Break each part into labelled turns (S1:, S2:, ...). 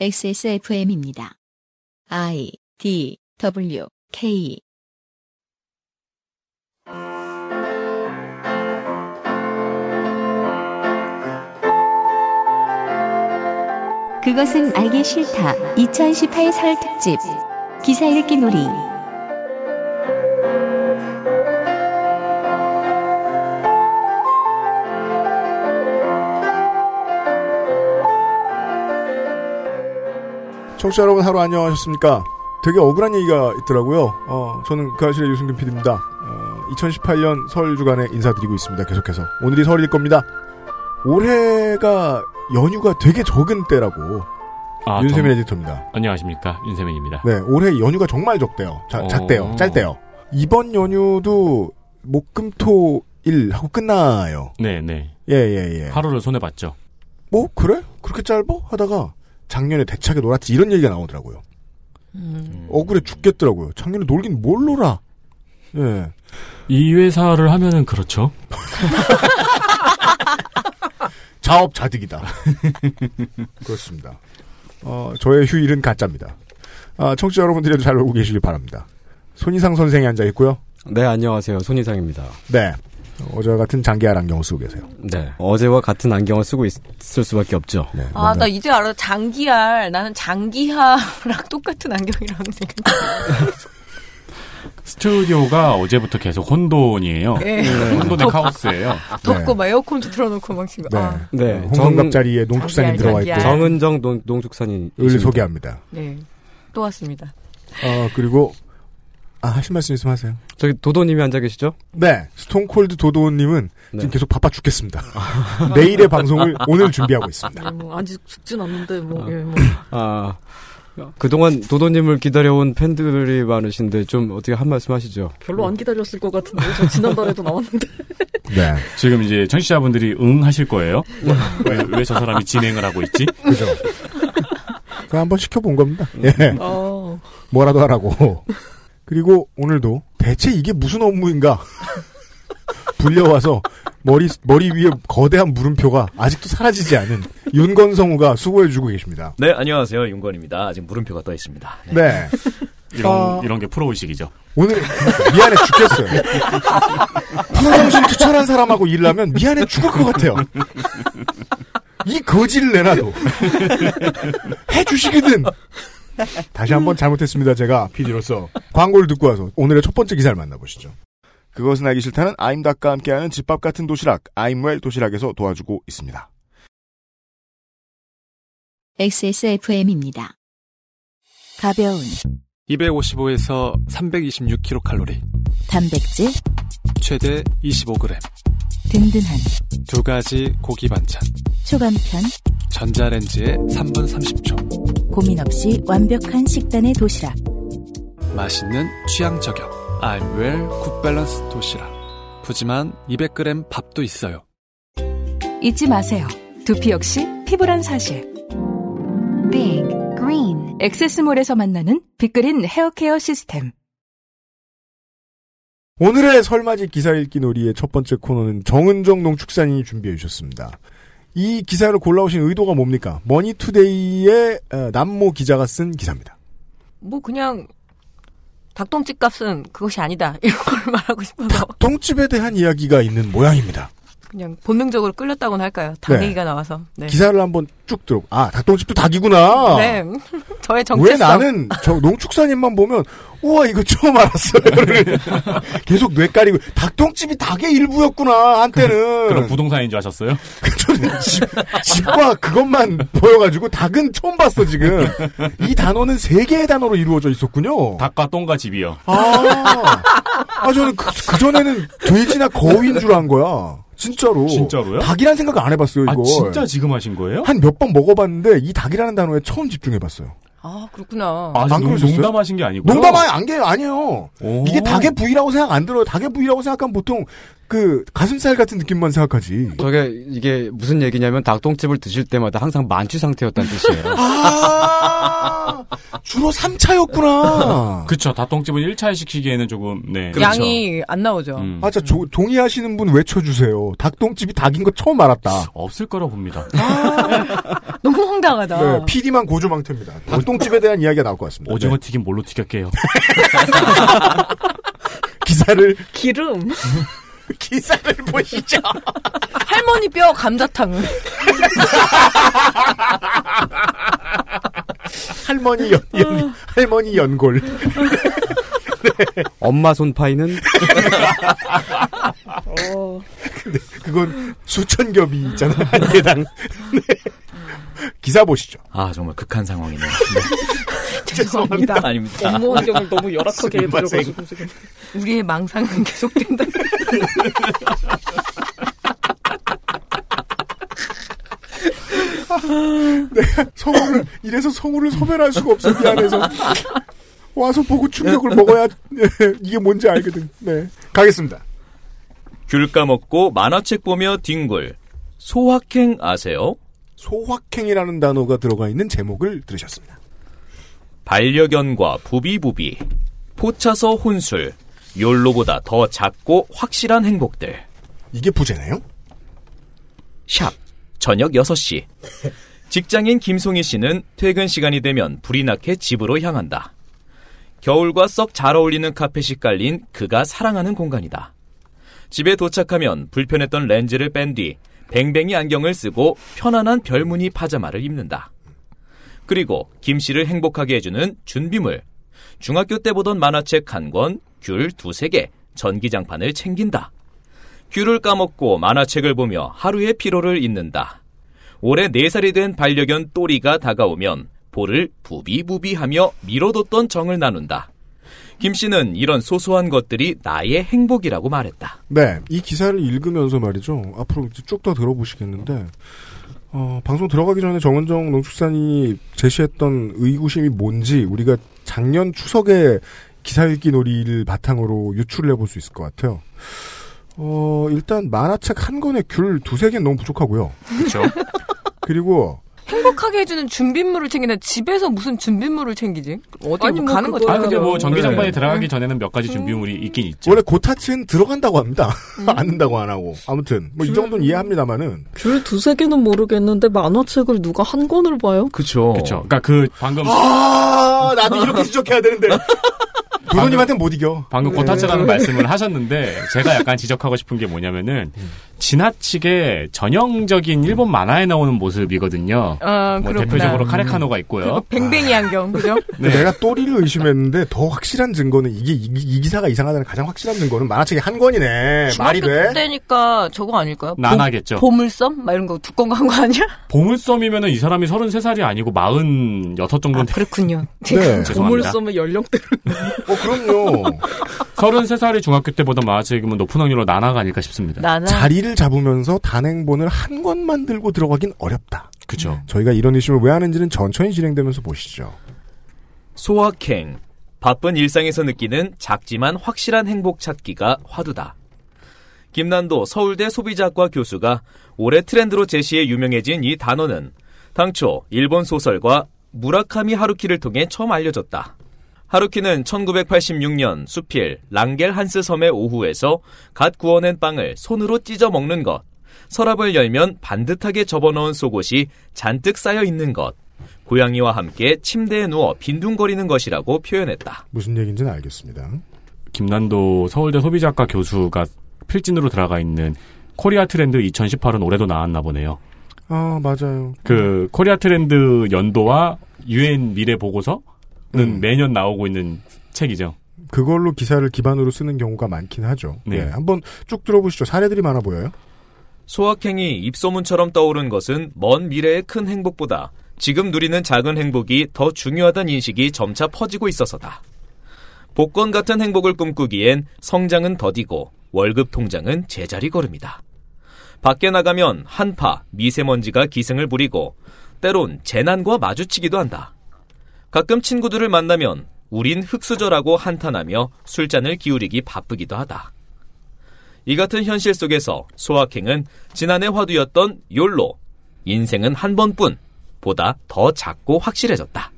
S1: XSFM입니다. I D W K 그것은 알기 싫다. 2018 설 특집. 기사 읽기 놀이.
S2: 청취자 여러분 하루 안녕하셨습니까? 되게 억울한 얘기가 있더라고요. 어, 저는 그 아실의 유승균 PD입니다. 어, 2018년 설 주간에 인사드리고 있습니다. 계속해서. 오늘이 설일 겁니다. 올해가 연휴가 되게 적은 때라고
S3: 아,
S2: 윤세민
S3: 정-
S2: 에디터입니다.
S3: 안녕하십니까 윤세민입니다.
S2: 네, 올해 연휴가 정말 적대요. 자,
S3: 어.
S2: 작대요. 짧대요. 이번 연휴도 목금토일 하고 끝나요.
S3: 네, 네.
S2: 예, 예, 예.
S3: 하루를 손해 봤죠.
S2: 뭐 그래? 그렇게 짧아? 하다가 작년에 대차게 놀았지 이런 얘기가 나오더라고요. 억울해 죽겠더라고요. 작년에 놀긴 뭘 놀아? 예.
S3: 이 회사를 하면은 그렇죠.
S2: 자업자득이다. 그렇습니다. 어, 저의 휴일은 가짜입니다. 아, 청취자 여러분들도 잘 놀고 계시길 바랍니다. 손희상 선생이 앉아 있고요.
S4: 네, 안녕하세요. 손희상입니다.
S2: 네. 어제와 같은 장기할 안경을 쓰고 계세요.
S4: 네. 어제와 같은 안경을 쓰고 있 을 수밖에 없죠.
S2: 네.
S5: 아, 나 이제 알아. 장기할. 나는 장기하랑 똑같은 안경이라고 생각.
S3: 스튜디오가 어제부터 계속 혼돈이에요.
S5: 예.
S3: 혼돈의 카오스예요.
S5: 덥고 막 에어컨도 틀어놓고 막 지금.
S2: 네.
S5: 아,
S4: 네.
S2: 홍성갑 자리에 농축산이 들어와 있고.
S4: 정은정 농, 농축산인.
S2: 을 소개합니다.
S5: 네. 또 왔습니다.
S2: 어, 그리고 아, 하실 말씀 있으면 하세요.
S4: 저기 도도님이 앉아 계시죠?
S2: 네. Stone Cold 도도님은
S4: 네.
S2: 지금 계속 바빠 죽겠습니다. 내일의 방송을 오늘 준비하고 있습니다.
S5: 예, 뭐, 아직 죽진 않는데, 뭐, 예, 뭐.
S4: 아. 그동안 도도님을 기다려온 팬들이 많으신데 좀 어떻게 한 말씀 하시죠?
S5: 별로 안 기다렸을 것 같은데. 저 지난달에도 나왔는데.
S2: 네.
S3: 지금 이제 청취자분들이 응 하실 거예요. 왜 저 사람이 진행을 하고 있지?
S2: 그죠. 그 한번 시켜본 겁니다. 예.
S5: 어.
S2: 뭐라도 하라고. 그리고 오늘도 대체 이게 무슨 업무인가? 불려와서 머리, 머리 위에 거대한 물음표가 아직도 사라지지 않은 윤건 성우가 수고해주고 계십니다.
S6: 네, 안녕하세요. 윤건입니다. 아직 물음표가 떠 있습니다. 네.
S2: 네.
S3: 이런
S2: 아.
S3: 이런 게 프로 의식이죠.
S2: 오늘 미안해 죽겠어요. 프로 정신 투철한 사람하고 일하면 미안해 죽을 것 같아요. 이 거지를 내놔도 해주시거든. 다시 한번 잘못했습니다. 제가 PD로서 광고를 듣고 와서 오늘의 첫 번째 기사를 만나보시죠. 그것은 알기 싫다는 아임닭과 함께하는 집밥 같은 도시락 아임웰 도시락에서 도와주고 있습니다.
S1: XSFM입니다. 가벼운
S7: 255에서 326kcal,
S1: 단백질,
S7: 최대 25g,
S1: 든든한
S7: 두 가지 고기 반찬,
S1: 초간편,
S7: 전자레인지에 3분 30초,
S1: 고민 없이 완벽한 식단의 도시락.
S7: 맛있는 취향 저격, 아임웰 굿밸런스 도시락. 푸짐한 200g 밥도 있어요.
S8: 잊지 마세요. 두피 역시 피부란 사실. 빅그린 XS몰에서 만나는 빅그린 헤어케어 시스템.
S2: 오늘의 설맞이 기사 읽기 놀이의 첫 번째 코너는 정은정 농축산인이 준비해 주셨습니다. 이 기사를 골라오신 의도가 뭡니까? 머니투데이의 어, 남모 기자가 쓴 기사입니다.
S5: 뭐, 그냥, 닭똥집 값은 그것이 아니다. 이런 걸 말하고 싶어서.
S2: 똥집에 대한 이야기가 있는 모양입니다.
S5: 그냥 본능적으로 끌렸다고나 할까요? 닭
S2: 네.
S5: 얘기가 나와서. 네.
S2: 기사를 한번 쭉 들어. 아, 닭똥집도 닭이구나.
S5: 네. 저의
S2: 왜
S5: 정체성.
S2: 나는 저 농축산인만 보면 우와 이거 처음 알았어요. 계속 뇌까리고 닭똥집이 닭의 일부였구나 한때는.
S3: 그럼 부동산인 줄 아셨어요?
S2: 저는 집, 집과 그것만 보여가지고 닭은 처음 봤어 지금. 이 단어는 세 개의 단어로 이루어져 있었군요.
S3: 닭과 똥과 집이요.
S2: 아, 아 저는 그, 그 전에는 돼지나 거위인 줄 안 거야. 진짜로.
S3: 진짜로요?
S2: 닭이란 생각 안 해봤어요
S3: 아
S2: 이거.
S3: 진짜 지금 하신 거예요?
S2: 한 몇 번 먹어봤는데 이 닭이라는 단어에 처음 집중해봤어요.
S5: 아, 그렇구나.
S3: 아,
S2: 안
S3: 농,
S2: 그러셨어요?
S3: 농담하신 게 아니고요.
S2: 농담 아니 안 게 아니에요.
S3: 오.
S2: 이게 닭의 부위라고 생각 안 들어요. 닭의 부위라고 생각하면 보통 그 가슴살 같은 느낌만 생각하지.
S4: 저게 이게 무슨 얘기냐면 닭똥집을 드실 때마다 항상 만취 상태였다는 뜻이에요.
S2: 아 주로 3차였구나.
S3: 그쵸. 닭똥집은 1차에 시키기에는 조금 네.
S4: 그렇죠.
S5: 양이 안 나오죠.
S3: 음.
S2: 맞아 조- 동의하시는 분 외쳐주세요. 닭똥집이 닭인 거 처음 알았다.
S3: 없을 거라 봅니다.
S5: 너무 황당하다.
S2: 네, PD만 고조망태입니다. 돌똥집에 대한 이야기가 나올 것 같습니다.
S3: 오징어
S2: 네,
S3: 튀김 뭘로 튀겼게요?
S2: 기사를
S5: 기름.
S2: 기사를 보시죠.
S5: 할머니 뼈 감자탕은.
S2: 할머니 연, 연 할머니 연골.
S4: 엄마 손파이는
S2: 그건 수천 겹이 있잖아 한 개당. 네. 기사 보시죠.
S6: 아 정말 극한 상황이네요.
S2: 죄송합니다.
S6: 아닙니다.
S9: 업무 환경을 너무 열악하게. 해드려가지고 지금.
S5: 우리의 망상은 계속된다.
S2: 성우를 이래서 성우를 소멸할 수가 없어 미안해서 와서 보고 충격을 먹어야 네, 이게 뭔지 알거든. 네 가겠습니다.
S6: 귤 까먹고 만화책 보며 뒹굴. 소확행 아세요?
S2: 소확행이라는 단어가 들어가 있는 제목을 들으셨습니다.
S6: 반려견과 부비부비. 포차서 혼술. 욜로보다 더 작고 확실한 행복들.
S2: 이게 부제네요.
S6: 샵. 저녁 6시. 직장인 김송희 씨는 퇴근 시간이 되면 불이 나게 집으로 향한다. 겨울과 썩 잘 어울리는 카펫이 깔린 그가 사랑하는 공간이다. 집에 도착하면 불편했던 렌즈를 뺀 뒤 뱅뱅이 안경을 쓰고 편안한 별무늬 파자마를 입는다. 그리고 김 씨를 행복하게 해주는 준비물. 중학교 때 보던 만화책 한 권, 귤 두세 개, 전기장판을 챙긴다. 귤을 까먹고 만화책을 보며 하루의 피로를 잊는다. 올해 4살이 된 반려견 또리가 다가오면 볼을 부비부비하며 미뤄뒀던 정을 나눈다. 김 씨는 이런 소소한 것들이 나의 행복이라고 말했다.
S2: 네, 이 기사를 읽으면서 말이죠. 앞으로 쭉 더 들어보시겠는데, 어, 방송 들어가기 전에 정은정 농축산이 제시했던 의구심이 뭔지 우리가 작년 추석에 기사 읽기 놀이를 바탕으로 유출을 해볼 수 있을 것 같아요. 어, 일단 만화책 한 권에 귤 두세 개는 너무 부족하고요.
S3: 그렇죠.
S2: 그리고
S5: 행복하게 해주는 준비물을 챙기는 집에서 무슨 준비물을 챙기지? 어디
S9: 아니, 뭐뭐
S5: 가는 거죠?
S3: 아 근데 뭐 전기장판에
S2: 네.
S3: 들어가기 전에는 몇 가지 준비물이 있긴 있죠.
S2: 원래 고타츠는 들어간다고 합니다. 안 된다고 안 하고. 아무튼 뭐 이 정도는 이해합니다만은
S9: 귤 두세 개는 모르겠는데 만화책을 누가 한 권을 봐요?
S6: 그쵸.
S3: 그렇죠. 그러니까 그 방금
S2: 아 나도 이렇게 지적해야 되는데 도도님한테 못 이겨.
S3: 방금
S2: 네.
S3: 고타츠라는 말씀을 하셨는데 제가 약간 지적하고 싶은 게 뭐냐면은 지나치게 전형적인 일본 만화에 나오는 모습이거든요.
S5: 아,
S3: 뭐
S5: 그렇구나.
S3: 대표적으로 카레카노가 있고요.
S5: 그리고 뱅뱅이 안경, 그죠?
S3: 네.
S2: 내가 또리를 의심했는데 더 확실한 증거는 이게 이, 이 기사가 이상하다는 가장 확실한 증거는 만화책이 한 권이네. 말이 돼?
S5: 때니까 저거 아닐까요?
S3: 난하겠죠.
S5: 보, 보물섬? 막 이런 거 두꺼운 거 한 거 아니야?
S3: 보물섬이면은 이 사람이 33살이 아니고 46
S5: 아,
S3: 정도인데
S5: 그렇군요.
S2: 네.
S9: 보물섬의 연령대
S2: 어 그럼요.
S3: 33살이 중학교 때 보던 만화책이면 높은 확률로 나나가 아닐까 싶습니다.
S5: 나는
S2: 자리를 잡으면서 단행본을 한 권 만 들고 들어가긴 어렵다.
S3: 그죠.
S2: 저희가 이런 의심을 왜 하는지는 천천히 진행되면서 보시죠.
S6: 소확행. 바쁜 일상에서 느끼는 작지만 확실한 행복 찾기가 화두다. 김난도 서울대 소비자학과 교수가 올해 트렌드로 제시해 유명해진 이 단어는 당초 일본 소설가 무라카미 하루키를 통해 처음 알려졌다. 하루키는 1986년 수필 랑겔 한스 섬의 오후에서 갓 구워낸 빵을 손으로 찢어 먹는 것, 서랍을 열면 반듯하게 접어넣은 속옷이 잔뜩 쌓여 있는 것, 고양이와 함께 침대에 누워 빈둥거리는 것이라고 표현했다.
S2: 무슨 얘기인지는 알겠습니다.
S3: 김난도 서울대 소비자학과 교수가 필진으로 들어가 있는 코리아 트렌드 2018은 올해도 나왔나 보네요.
S2: 아 맞아요.
S3: 그 코리아 트렌드 연도와 유엔 미래 보고서는
S2: 음.
S3: 매년 나오고 있는 책이죠.
S2: 그걸로 기사를 기반으로 쓰는 경우가 많긴 하죠.
S3: 네.
S2: 예, 한번 쭉 들어보시죠. 사례들이 많아 보여요.
S6: 소확행이 입소문처럼 떠오른 것은 먼 미래의 큰 행복보다 지금 누리는 작은 행복이 더 중요하다는 인식이 점차 퍼지고 있어서다. 복권 같은 행복을 꿈꾸기엔 성장은 더디고 월급 통장은 제자리 걸음이다. 밖에 나가면 한파, 미세먼지가 기승을 부리고 때론 재난과 마주치기도 한다. 가끔 친구들을 만나면 우린 흙수저라고 한탄하며 술잔을 기울이기 바쁘기도 하다. 이 같은 현실 속에서 소확행은 지난해 화두였던 욜로, 인생은 한 번뿐, 보다 더 작고 확실해졌다.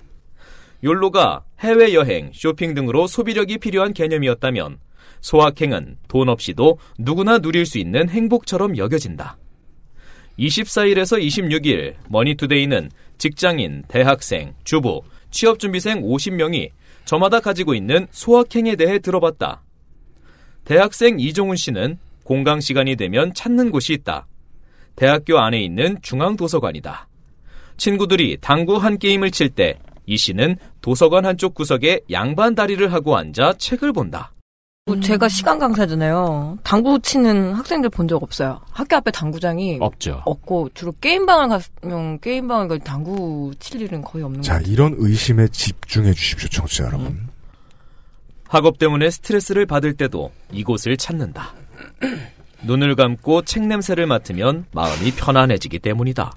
S6: 욜로가 해외여행, 쇼핑 등으로 소비력이 필요한 개념이었다면 소확행은 돈 없이도 누구나 누릴 수 있는 행복처럼 여겨진다. 24일에서 26일 머니투데이는 직장인, 대학생, 주부, 취업준비생 50명이 저마다 가지고 있는 소확행에 대해 들어봤다. 대학생 이종훈 씨는 공강 시간이 되면 찾는 곳이 있다. 대학교 안에 있는 중앙도서관이다. 친구들이 당구 한 게임을 칠 때 이 씨는 도서관 한쪽 구석에 양반 다리를 하고 앉아 책을 본다.
S5: 뭐 제가 시간 강사잖아요. 당구 치는 학생들 본 적 없어요. 학교 앞에 당구장이
S3: 없죠.
S5: 없고 주로 게임방을 가면 게임방을 가 당구 칠 일은 거의 없는 것
S2: 자. 이런 의심에 집중해 주십시오, 청취자 여러분.
S6: 학업 때문에 스트레스를 받을 때도 이곳을 찾는다. 눈을 감고 책 냄새를 맡으면 마음이 편안해지기 때문이다.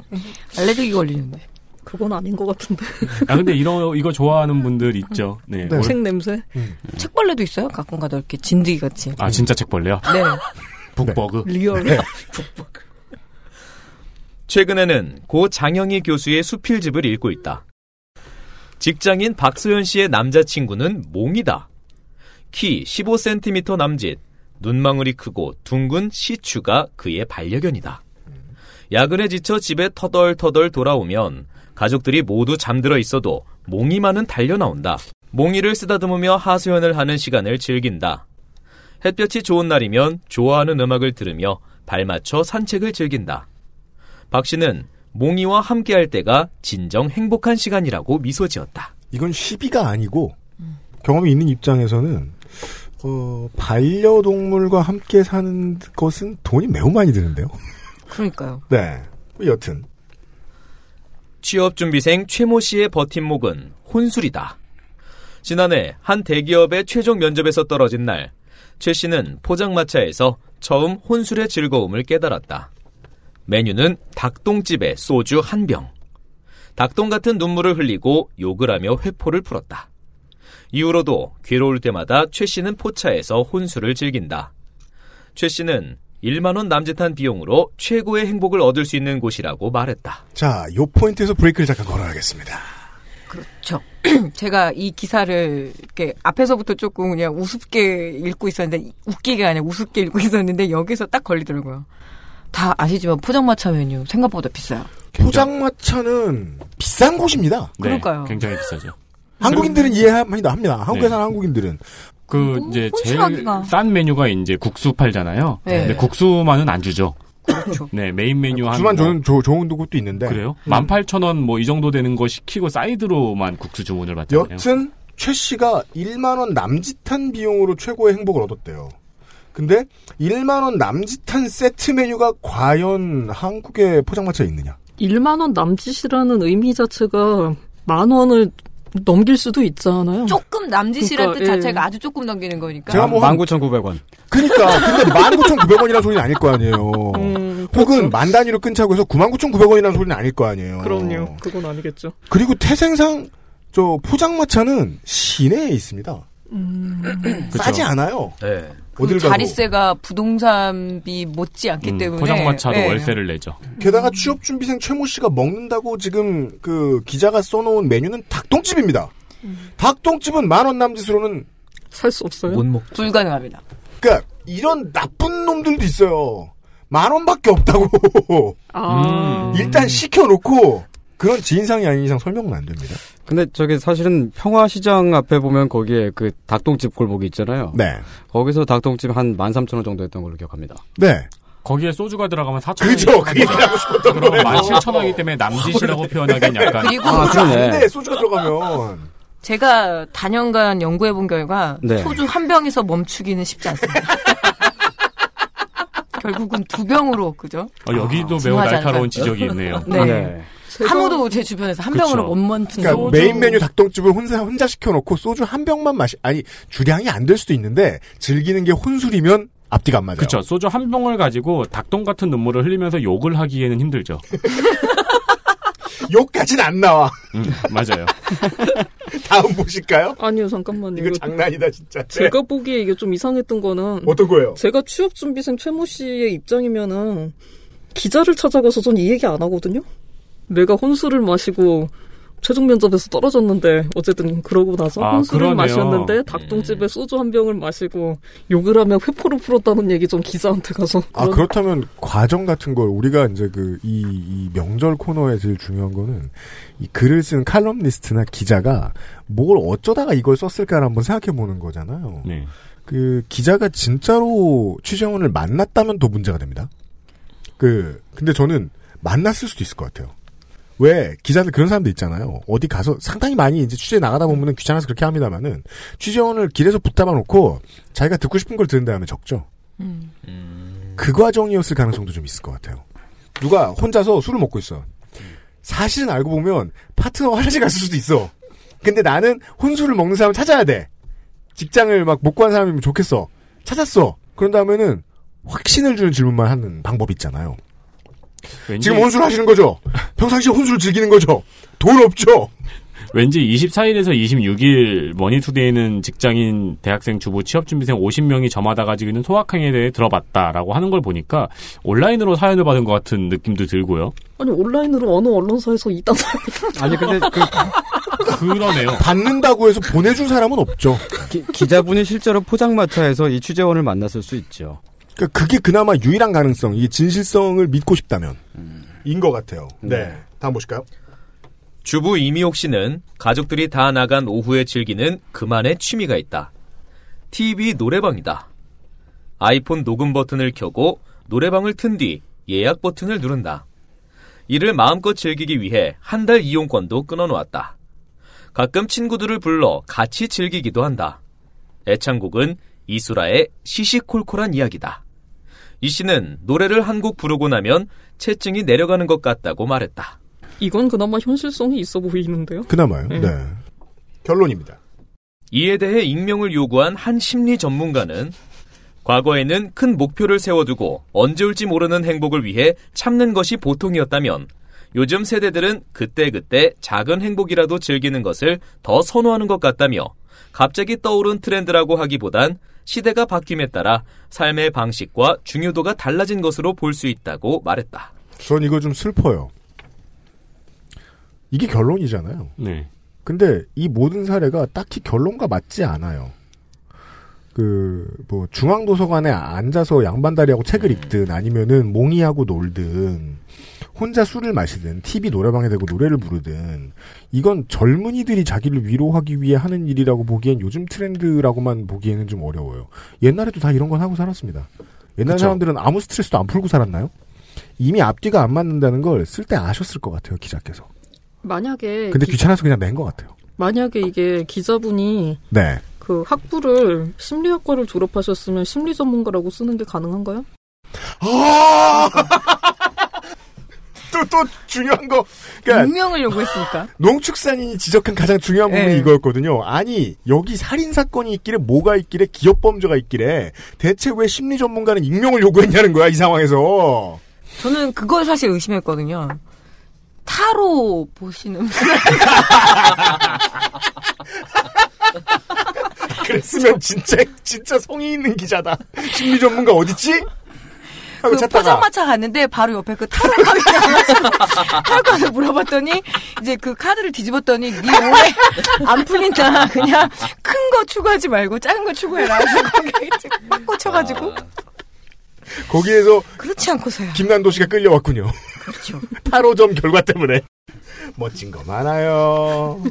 S5: 알레르기 걸리는데.
S9: 그건 아닌 것 같은데.
S3: 아 근데 이런 이거 좋아하는 분들 있죠. 네.
S2: 네.
S3: 올-
S9: 책 냄새?
S5: 책벌레도 있어요. 가끔 가다 이렇게 진드기 같이.
S3: 아 진짜 책벌레요?
S5: 네.
S3: Book
S9: bug. Real.
S6: 최근에는 고 장영희 교수의 수필집을 읽고 있다. 직장인 박소연 씨의 남자친구는 몽이다. 키 15cm 남짓, 눈망울이 크고 둥근 시추가 그의 반려견이다. 야근에 지쳐 집에 터덜터덜 돌아오면 가족들이 모두 잠들어 있어도 몽이만은 달려나온다. 몽이를 쓰다듬으며 하소연을 하는 시간을 즐긴다. 햇볕이 좋은 날이면 좋아하는 음악을 들으며 발맞춰 산책을 즐긴다. 박 씨는 몽이와 함께할 때가 진정 행복한 시간이라고 미소 지었다.
S2: 이건 시비가 아니고 경험이 있는 입장에서는 어, 반려동물과 함께 사는 것은 돈이 매우 많이 드는데요.
S5: 그러니까요.
S2: 네. 여튼
S6: 취업준비생 최모 씨의 버팀목은 혼술이다. 지난해 한 대기업의 최종 면접에서 떨어진 날, 최 씨는 포장마차에서 처음 혼술의 즐거움을 깨달았다. 메뉴는 닭똥집에 소주 한 병. 닭똥 같은 눈물을 흘리고 욕을 하며 회포를 풀었다. 이후로도 괴로울 때마다 최 씨는 포차에서 혼술을 즐긴다. 최 씨는 1만원 남짓한 비용으로 최고의 행복을 얻을 수 있는 곳이라고 말했다.
S2: 자, 요 포인트에서 브레이크를 잠깐 걸어야겠습니다.
S5: 그렇죠. 제가 이 기사를 이렇게 앞에서부터 조금 그냥 우습게 읽고 있었는데 웃기게 아니라 우습게 읽고 있었는데 여기서 딱 걸리더라고요. 다 아시지만 포장마차 메뉴 생각보다 비싸요.
S2: 포장마차는 비싼 곳입니다.
S3: 네,
S5: 그러니까요.
S3: 굉장히 비싸죠.
S2: 한국인들은 이해합니다. 합니다. 한국에
S3: 네.
S2: 사는 한국인들은
S3: 그
S5: 너무
S3: 이제 제일. 싼 메뉴가 이제 국수 팔잖아요.
S5: 네.
S3: 근데 국수만은 안 주죠.
S5: 그렇죠.
S3: 네, 메인 메뉴 한
S2: 주만
S3: 뭐-
S2: 저는 조, 좋은 곳도 있는데
S3: 그래요? 18,000원 뭐 이 정도 되는 거 시키고 side로만 국수 주문을 받잖아요.
S2: 여튼 최 씨가 1만 원 남짓한 비용으로 최고의 행복을 얻었대요. 근데 1만 원 남짓한 세트 메뉴가 과연 한국의 포장마차에 있느냐?
S9: 1만 원 남짓이라는 의미 자체가 만 원을 넘길 수도 있잖아요.
S5: 조금 남짓이란
S9: 그러니까,
S5: 뜻
S9: 예.
S5: 자체가 아주 조금 넘기는 거니까.
S2: 제가 뭐 한-
S4: 19,900원.
S2: 그러니까 근데 19,900원이라는 소리는 아닐 거 아니에요.
S9: 음,
S2: 혹은
S9: 그렇죠.
S2: 만 단위로 끊자고 해서 99,900원이라는 소리는 아닐 거 아니에요.
S9: 그럼요. 그건 아니겠죠.
S2: 그리고 태생상 저 포장마차는 시내에 있습니다.
S9: 음,
S2: 싸지 않아요.
S6: 네.
S5: 그. 자릿세가 부동산비 못지 않기
S3: 음,
S5: 때문에
S3: 포장마차도
S5: 예.
S3: 월세를 내죠.
S2: 게다가 취업 준비생 최모 씨가 먹는다고 지금 그 기자가 써놓은 메뉴는 닭똥집입니다. 닭똥집은 만원 남짓으로는
S9: 살 수 없어요.
S6: 못 먹.
S5: 불가능합니다.
S2: 그러니까 이런 나쁜 놈들도 있어요. 만 원밖에 없다고
S9: 아,
S2: 일단 시켜놓고 그런 지인상이 아닌 이상 설명은 안 됩니다.
S4: 근데 저기 사실은 평화시장 앞에 보면 거기에 그 닭똥집 골목이 있잖아요.
S2: 네,
S4: 거기서 닭똥집 한 13,000원 정도 했던 걸로 기억합니다.
S2: 네,
S3: 거기에 소주가 들어가면 4,000원.
S2: 그죠. 그 얘기를 하고 싶었던
S3: 그럼
S2: 거예요.
S3: 17,000원이기 때문에 남짓이라고 표현하기엔 약간
S5: 그리고
S4: 아, 그러네.
S2: 근데 소주가 들어가면
S5: 제가 단연간 연구해본 결과
S4: 네.
S5: 소주 한 병에서 멈추기는 쉽지 않습니다. 결국은 두 병으로 그죠?
S3: 어, 여기도 매우
S5: 중화자가.
S3: 날카로운 지적이 있네요.
S5: 네. 아무도 제 주변에서 한. 병으로 못 멈춘
S2: 그러니까
S5: 소주.
S2: 메인 메뉴 닭똥집을 혼자 혼자 시켜놓고 소주 한 병만 마시 아니 주량이 안 될 수도 있는데 즐기는 게 혼술이면 앞뒤가 안 맞아요.
S3: 그쵸. 소주 한 병을 가지고 닭똥 같은 눈물을 흘리면서 욕을 하기에는 힘들죠.
S2: 욕까지는 안 나와.
S3: 음, 맞아요.
S2: 다음 보실까요?
S9: 아니요, 잠깐만요.
S2: 이거
S9: 이거
S2: 장난이다 진짜. 네.
S9: 제가 보기에 이게 좀 이상했던 거는
S2: 어떤 거예요?
S9: 제가 취업준비생 최모 씨의 입장이면은 기자를 찾아가서 전 이 얘기 안 하거든요. 내가 혼술을 마시고 최종 면접에서 떨어졌는데 어쨌든 그러고 나서
S3: 아,
S9: 혼술을
S3: 그러네요.
S9: 마셨는데 닭똥집에 소주 한 병을 마시고 욕을 하며 회포를 풀었다는 얘기 좀 기자한테 가서
S2: 아 그렇다면 과정 같은 걸 우리가 이제 그이 이 명절 코너에 제일 중요한 거는 이 글을 쓴 칼럼니스트나 기자가 뭘 어쩌다가 이걸 썼을까를 한번 생각해 보는 거잖아요.
S3: 네.
S2: 그 기자가 진짜로 취재원을 만났다면 더 문제가 됩니다. 그 근데 저는 만났을 수도 있을 것 같아요. 왜 기자들 그런 사람들 있잖아요. 어디 가서 상당히 많이 이제 취재 나가다 보면은 귀찮아서 그렇게 합니다만은 취재원을 길에서 붙잡아 놓고 자기가 듣고 싶은 걸 들은 다음에 적죠.
S5: 음.
S2: 그 과정이었을 가능성도 좀 있을 것 같아요. 누가 혼자서 술을 먹고 있어. 사실은 알고 보면 파트너 화장실 갔을 수도 있어. 근데 나는 혼술을 먹는 사람을 찾아야 돼. 직장을 막 못 구한 사람이면 좋겠어. 찾았어. 그런 다음에는 확신을 주는 질문만 하는 방법이 있잖아요.
S3: 왠지,
S2: 지금 혼술 하시는 거죠? 평상시에 혼술 즐기는 거죠? 돈 없죠?
S3: 왠지 24일에서 26일 머니투데이는 직장인 대학생 주부 취업준비생 50명이 저마다 가지고 있는 소확행에 대해 들어봤다라고 하는 걸 보니까 온라인으로 사연을 받은 것 같은 느낌도 들고요.
S9: 아니 온라인으로 어느 언론사에서 이딴
S4: 아니 근데 그
S3: 그러네요.
S2: 받는다고 해서 보내준 사람은 없죠.
S4: 기, 기자분이 실제로 포장마차에서 이 취재원을 만났을 수 있죠.
S2: 그러니까 그게 그나마 유일한 가능성, 이게 진실성을 믿고 싶다면 인것 같아요. 네. 다음 보실까요?
S6: 주부 이미옥 씨는 가족들이 다 나간 오후에 즐기는 그만의 취미가 있다. TV 노래방이다. 아이폰 녹음 버튼을 켜고 노래방을 튼 뒤 예약 버튼을 누른다. 이를 마음껏 즐기기 위해 한 달 이용권도 끊어놓았다. 가끔 친구들을 불러 같이 즐기기도 한다. 애창곡은 이수라의 시시콜콜한 이야기다. 이 씨는 노래를 한 곡 부르고 나면 체증이 내려가는 것 같다고 말했다.
S9: 이건 그나마 현실성이 있어 보이는데요.
S2: 그나마요.
S9: 네.
S2: 네. 결론입니다.
S6: 이에 대해 익명을 요구한 한 심리 전문가는 과거에는 큰 목표를 세워두고 언제 올지 모르는 행복을 위해 참는 것이 보통이었다면 요즘 세대들은 그때그때 작은 행복이라도 즐기는 것을 더 선호하는 것 같다며 갑자기 떠오른 트렌드라고 하기보단 시대가 바뀜에 따라 삶의 방식과 중요도가 달라진 것으로 볼 수 있다고 말했다.
S2: 전 이거 좀 슬퍼요. 이게 결론이잖아요.
S3: 네.
S2: 근데 이 모든 사례가 딱히 결론과 맞지 않아요. 그, 뭐, 중앙도서관에 앉아서 양반다리하고 책을 읽든 아니면은 몽이하고 놀든 혼자 술을 마시든 TV 노래방에 대고 노래를 부르든 이건 젊은이들이 자기를 위로하기 위해 하는 일이라고 보기엔 요즘 트렌드라고만 보기에는 좀 어려워요. 옛날에도 다 이런 건 하고 살았습니다. 옛날
S3: 그쵸.
S2: 사람들은 아무 스트레스도 안 풀고 살았나요? 이미 앞뒤가 안 맞는다는 걸 쓸 때 아셨을 것 같아요, 기자께서.
S9: 만약에
S2: 근데
S9: 기-
S2: 귀찮아서 그냥 낸 것 같아요.
S9: 만약에 이게 기자분이
S2: 네.
S9: 그 학부를 심리학과를 졸업하셨으면 심리 전문가라고 쓰는 게 가능한가요?
S2: 아! 또, 또 중요한 거. 그러니까
S5: 익명을 요구했으니까.
S2: 농축산인이 지적한 가장 중요한 부분이
S5: 네.
S2: 이거였거든요. 아니, 여기 살인사건이 있길래 뭐가 있길래 기업범죄가 있길래 대체 왜 심리 전문가는 익명을 요구했냐는 거야, 이 상황에서.
S5: 저는 그걸 사실 의심했거든요. 타로 보시는 분.
S2: 그랬으면 진짜, 진짜 성의 있는 기자다. 심리 전문가 어딨지? 하고
S5: 그
S2: 찾다가.
S5: 포장마차 갔는데 바로 옆에 그 타로 카드가 나와가지고 타로 카드 물어봤더니 이제 그 카드를 뒤집었더니 네 오래 안 풀린다. 그냥 큰 거 추구하지 말고 작은 거 추구해라. 그래서 거기에 꽂혀가지고
S2: 거기에서
S5: 그렇지 않고서야.
S2: 김난도 씨가 끌려왔군요.
S5: 그렇죠.
S2: 타로점 결과 때문에. 멋진 거 많아요.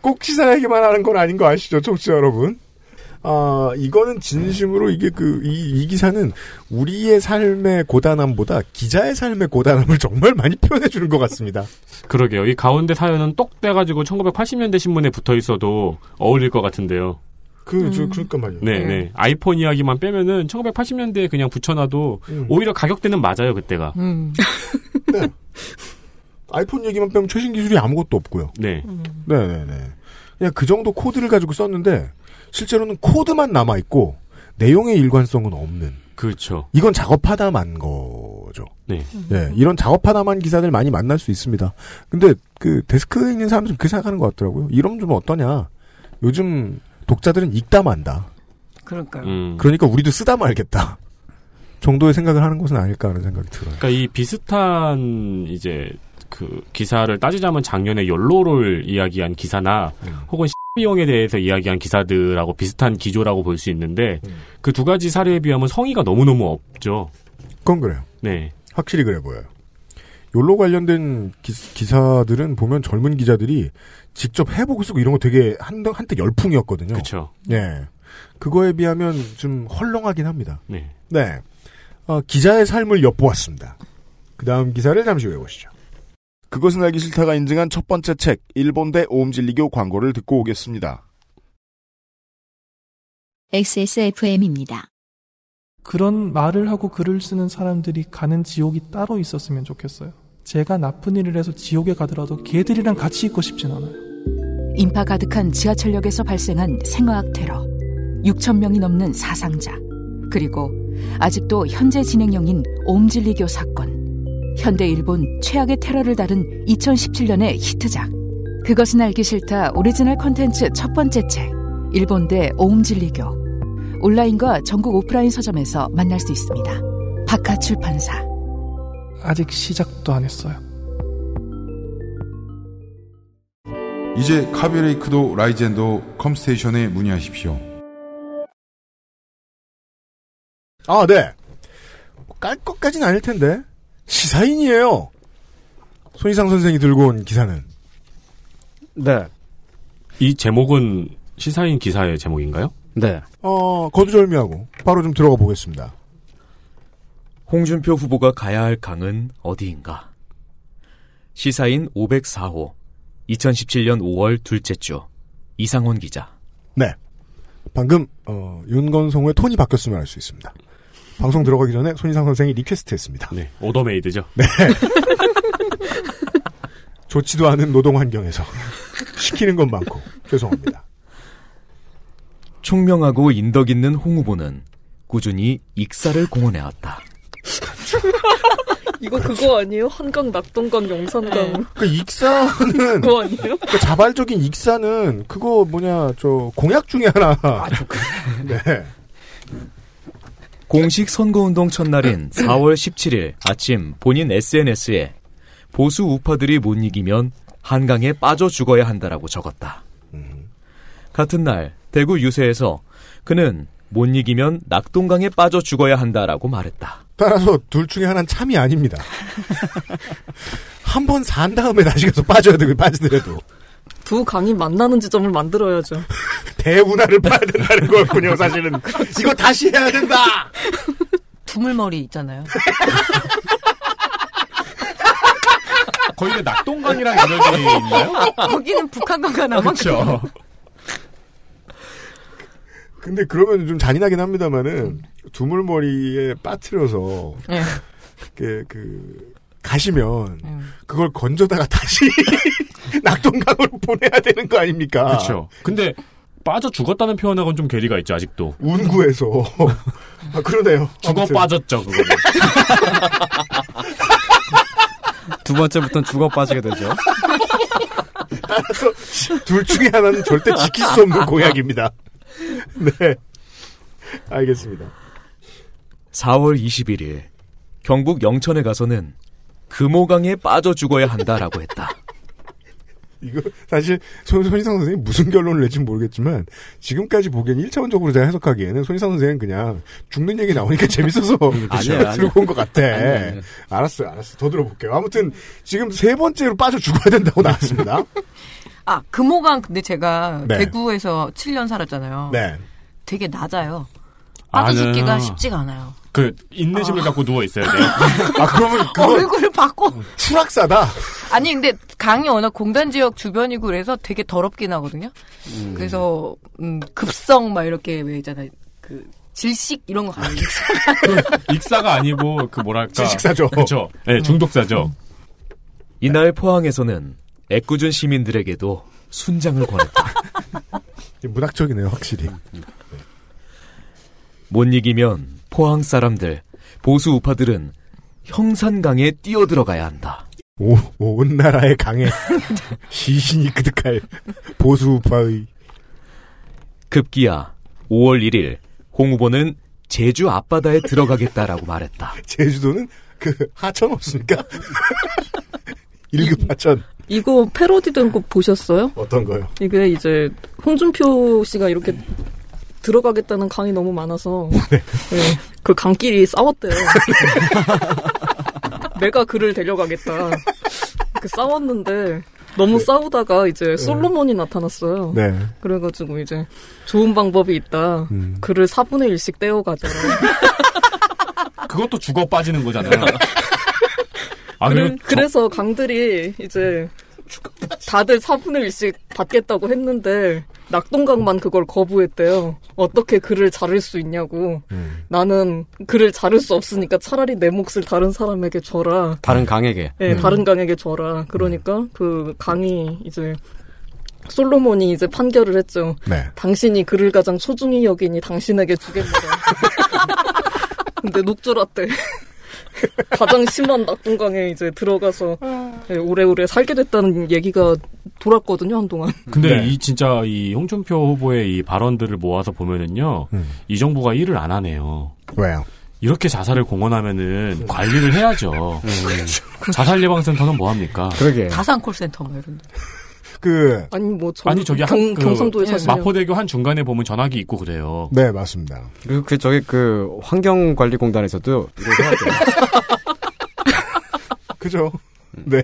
S2: 꼭 시사에게만 하는 건 아닌 거 아시죠, 청취자 여러분? 아, 이거는 진심으로 이게 그, 이, 이 기사는 우리의 삶의 고단함보다 기자의 삶의 고단함을 정말 많이 표현해 주는 것 같습니다.
S3: 그러게요. 이 가운데 사연은 똑 떼가지고 1980년대 신문에 붙어 있어도 어울릴 것 같은데요.
S2: 그, 저, 그러니까 말이에요.
S3: 네, 네. 아이폰 이야기만 빼면은 1980년대에 그냥 붙여놔도
S2: 음.
S3: 오히려 가격대는 맞아요, 그때가.
S5: 음.
S2: 아이폰 얘기만 빼면 최신 기술이 아무것도 없고요.
S3: 네.
S2: 네 네 네. 그냥 그 정도 코드를 가지고 썼는데, 실제로는 코드만 남아 있고, 내용의 일관성은 없는.
S3: 그렇죠.
S2: 이건 작업하다만 거죠.
S3: 네.
S2: 네, 이런 작업하다만 기사들 많이 만날 수 있습니다. 근데 그 데스크에 있는 사람들은 그 생각하는 것 같더라고요. 이러면 좀 어떠냐. 요즘 독자들은 읽다 만다.
S5: 그러니까요.
S3: 음.
S2: 그러니까 우리도 쓰다 말겠다. 정도의 생각을 하는 것은 아닐까 하는 생각이 들어요.
S3: 그러니까 이 비슷한 이제 그 기사를 따지자면 작년에 연로를 이야기한 기사나 혹은 비용에 대해서 이야기한 기사들하고 비슷한 기조라고 볼 수 있는데 그두 가지 사례에 비하면 성의가 너무너무 없죠.
S2: 그건 그래요.
S3: 네.
S2: 확실히 그래 보여요. 욜로 관련된 기, 사들은 보면 젊은 기자들이 직접 해보고 쓰고 이런 거 되게 한, 한때 열풍이었거든요.
S3: 그렇죠.
S2: 예. 그거에 비하면 좀 헐렁하긴 합니다.
S3: 네.
S2: 네. 어, 기자의 삶을 엿보았습니다. 그 다음 기사를 잠시 후에 보시죠. 그것은 알기 싫다가 인증한 첫 번째 책, 일본대 오음진리교 광고를 듣고 오겠습니다.
S1: XSFM입니다.
S10: 그런 말을 하고 글을 쓰는 사람들이 가는 지옥이 따로 있었으면 좋겠어요. 제가 나쁜 일을 해서 지옥에 가더라도 걔들이랑 같이 있고 싶진 않아요.
S8: 인파 가득한 지하철역에서 발생한 생화학 테러, 6천 명이 넘는 사상자, 그리고 아직도 현재 진행형인 옴진리교 사건. 현대 일본 최악의 테러를 다룬 2017년의 히트작. 그것은 알기 싫다 오리지널 컨텐츠 첫 번째 책. 일본 대 옴진리교. 온라인과 전국 오프라인 서점에서 만날 수 있습니다. 바다 출판사.
S10: 아직 시작도 안 했어요.
S11: 이제 카비레이크도 라이젠도 컴스테이션에 문의하십시오.
S2: 아, 네. 깔 것까지는 아닐 텐데. 시사인이에요. 손희상 선생이 들고 온 기사는.
S4: 네.
S3: 이 제목은 시사인 기사의 제목인가요?
S4: 네.
S2: 어, 거두절미하고 바로 좀 들어가 보겠습니다.
S6: 홍준표 후보가 가야 할 강은 어디인가? 시사인 504호 2017년 5월 둘째 주 이상원 기자.
S2: 네. 방금 어, 윤건성의 톤이 바뀌었으면 알 수 있습니다. 방송 들어가기 전에 손희상 선생이 request했습니다.
S3: 네, order made죠.
S2: 네. 좋지도 않은 노동 환경에서 시키는 건 많고 죄송합니다.
S6: 총명하고 인덕 있는 홍 후보는 꾸준히 익사를 공언해왔다.
S9: 이거 그거 아니에요? 한강, 낙동강, 영산강.
S2: 그 익사는
S9: 그거 아니에요?
S2: 그 자발적인 익사는 그거 뭐냐 저 공약 중에 하나. 네.
S6: 공식 선거운동 첫날인 4월 17일 아침 본인 SNS에 보수 우파들이 못 이기면 한강에 빠져 죽어야 한다라고 적었다. 같은 날 대구 유세에서 그는 못 이기면 낙동강에 빠져 죽어야 한다라고 말했다.
S2: 따라서 둘 중에 하나는 참이 아닙니다. 한 번 산 다음에 다시 가서 빠져야 되고 빠지더라도
S9: 두 강이 만나는 지점을 만들어야죠.
S2: 대운하를 봐야 된다는 거였군요. 사실은 이거 다시 해야 된다.
S5: 두물머리 있잖아요.
S3: 거기가 낙동강이랑 연결돼 있나요?
S5: 거기는 북한강가 남아.
S3: 그렇죠.
S2: 근데 그러면 좀 잔인하긴 합니다만은 두물머리에 빠뜨려서
S5: 네.
S2: 그, 그 가시면
S5: 음.
S2: 그걸 건져다가 다시 낙동강으로 보내야 되는 거 아닙니까?
S3: 그렇죠. 근데 빠져 죽었다는 표현하고는 좀 괴리가 있죠, 아직도.
S2: 운구에서 아, 그러네요.
S3: 죽어
S2: 아무튼.
S3: 빠졌죠, 그거는.
S4: 두 번째부터는 죽어 빠지게 되죠.
S2: 따라서 둘 중에 하나는 절대 지킬 수 없는 공약입니다. 네. 알겠습니다.
S6: 4월 21일 경북 영천에 가서는 금호강에 빠져 죽어야 한다라고 했다.
S2: 이거 사실 손, 손희상 선생이 무슨 결론을 낼지 모르겠지만 지금까지 보기엔 1차원적으로 제가 해석하기에는 손희상 선생은 그냥 죽는 얘기 나오니까 재밌어서 들고 온 것 같아. 알았어요, 알았어. 더 들어볼게요. 아무튼 지금 세 번째로 빠져 죽어야 된다고 나왔습니다.
S5: 아, 금호강 근데 제가
S2: 네.
S5: 대구에서 7년 살았잖아요.
S2: 네.
S5: 되게 낮아요. 빠져 죽기가 쉽지가 않아요.
S3: 그, 인내심을 갖고 누워 있어야 돼요.
S2: 아 그러면
S5: 얼굴을 받고
S2: 추락사다.
S5: 아니 근데 강이 워낙 공단 지역 주변이고 그래서 되게 더럽긴 하거든요.
S2: 음.
S5: 그래서 음, 급성 막 이렇게 왜 있잖아요. 그 질식 이런 거 가는
S3: 익사가 아니고, 그 뭐랄까.
S2: 질식사죠.
S3: 그렇죠. 네, 중독사죠.
S6: 이날 포항에서는 애꿎은 시민들에게도 순장을 권했다.
S2: 문학적이네요, 확실히.
S6: 못 이기면 포항 사람들, 보수 우파들은 형산강에 뛰어들어가야 한다.
S2: 오, 온 나라의 강에 시신이 그득할 보수 우파의
S6: 급기야 5월 1일 홍 후보는 제주 앞바다에 들어가겠다라고 말했다.
S2: 제주도는 그 하천 없습니까? 1급 하천.
S9: 이거 패러디된 거 보셨어요?
S2: 어떤 거요?
S9: 이게 이제 홍준표 씨가 이렇게 들어가겠다는 강이 너무 많아서 네, 그 강끼리 싸웠대요. 내가 그를 데려가겠다. 이렇게 싸웠는데 너무 싸우다가 이제 솔로몬이 나타났어요.
S2: 네.
S9: 그래가지고 이제 좋은 방법이 있다.
S2: 음.
S9: 그를 4분의 1씩 떼어가자.
S3: 그것도 죽어 빠지는 거잖아요. 아,
S9: 그래,
S3: 저-
S9: 그래서 강들이 이제 다들 4분의 1씩 받겠다고 했는데 낙동강만 그걸 거부했대요. 어떻게 그를 자를 수 있냐고.
S2: 음.
S9: 나는 그를 자를 수 없으니까 차라리 내 몫을 다른 사람에게 줘라.
S4: 다른 강에게.
S9: 예,
S2: 음.
S9: 다른 강에게 줘라. 그러니까 그 강이 이제 솔로몬이 이제 판결을 했죠.
S2: 네.
S9: 당신이 그를 가장 소중히 여기니 당신에게 주겠노라. 근데 녹조라떼 가장 심한 낙동 강에 이제 들어가서 예, 오래오래 살게 됐다는 얘기가 돌았거든요 한동안.
S3: 근데
S2: 네.
S3: 이 진짜 이 홍준표 후보의 이 발언들을 모아서 보면은요,
S2: 음.
S3: 이 정부가 일을 안 하네요.
S2: 왜요?
S3: 이렇게 자살을 공언하면은 관리를 해야죠. 자살 예방센터는 뭐 합니까?
S4: 그러게.
S5: 다산 콜센터 뭐 이런. 데.
S2: 그,
S9: 아니 뭐 저,
S3: 아니 저기
S9: 경,
S3: 한, 그
S9: 경상도에 사시요
S3: 마포대교 한 중간에 보면 전화기 있고 그래요.
S2: 네, 맞습니다.
S4: 그리고 그 저기 그 환경관리공단에서도 이걸 해야 돼요.
S2: 그죠? 네.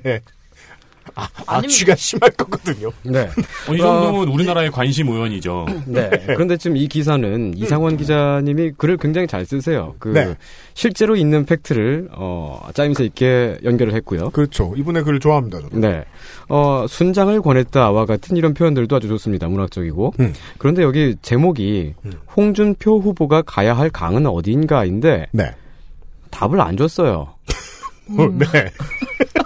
S2: 아,
S5: 아니면-
S2: 악취가 심할 거거든요.
S4: 네.
S3: 어, 이 정도면 우리나라의 관심 의원이죠.
S4: 네. 그런데 지금 이 기사는 이상원 기자님이 글을 굉장히 잘 쓰세요. 그
S2: 네.
S4: 실제로 있는 팩트를 어 짜임새 있게 연결을 했고요.
S2: 그렇죠. 이분의 글을 좋아합니다, 저도.
S4: 네. 어, 순장을 권했다와 같은 이런 표현들도 아주 좋습니다. 문학적이고.
S2: 음.
S4: 그런데 여기 제목이
S2: 음.
S4: 홍준표 후보가 가야 할 강은 어디인가인데
S2: 네.
S4: 답을 안 줬어요.
S2: 어, 네.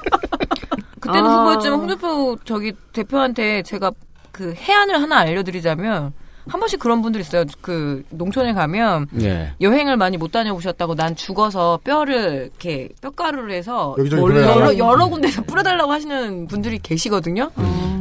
S5: 그때는
S9: 아.
S5: 후보였지만 홍준표 저기 대표한테 제가 그 해안을 하나 알려드리자면 한 번씩 그런 분들 있어요. 그 농촌에 가면
S4: 네.
S5: 여행을 많이 못 다녀오셨다고 난 죽어서 뼈를 이렇게 뼈가루를 해서. 여러, 여러 군데서 뿌려달라고 하시는 분들이 계시거든요.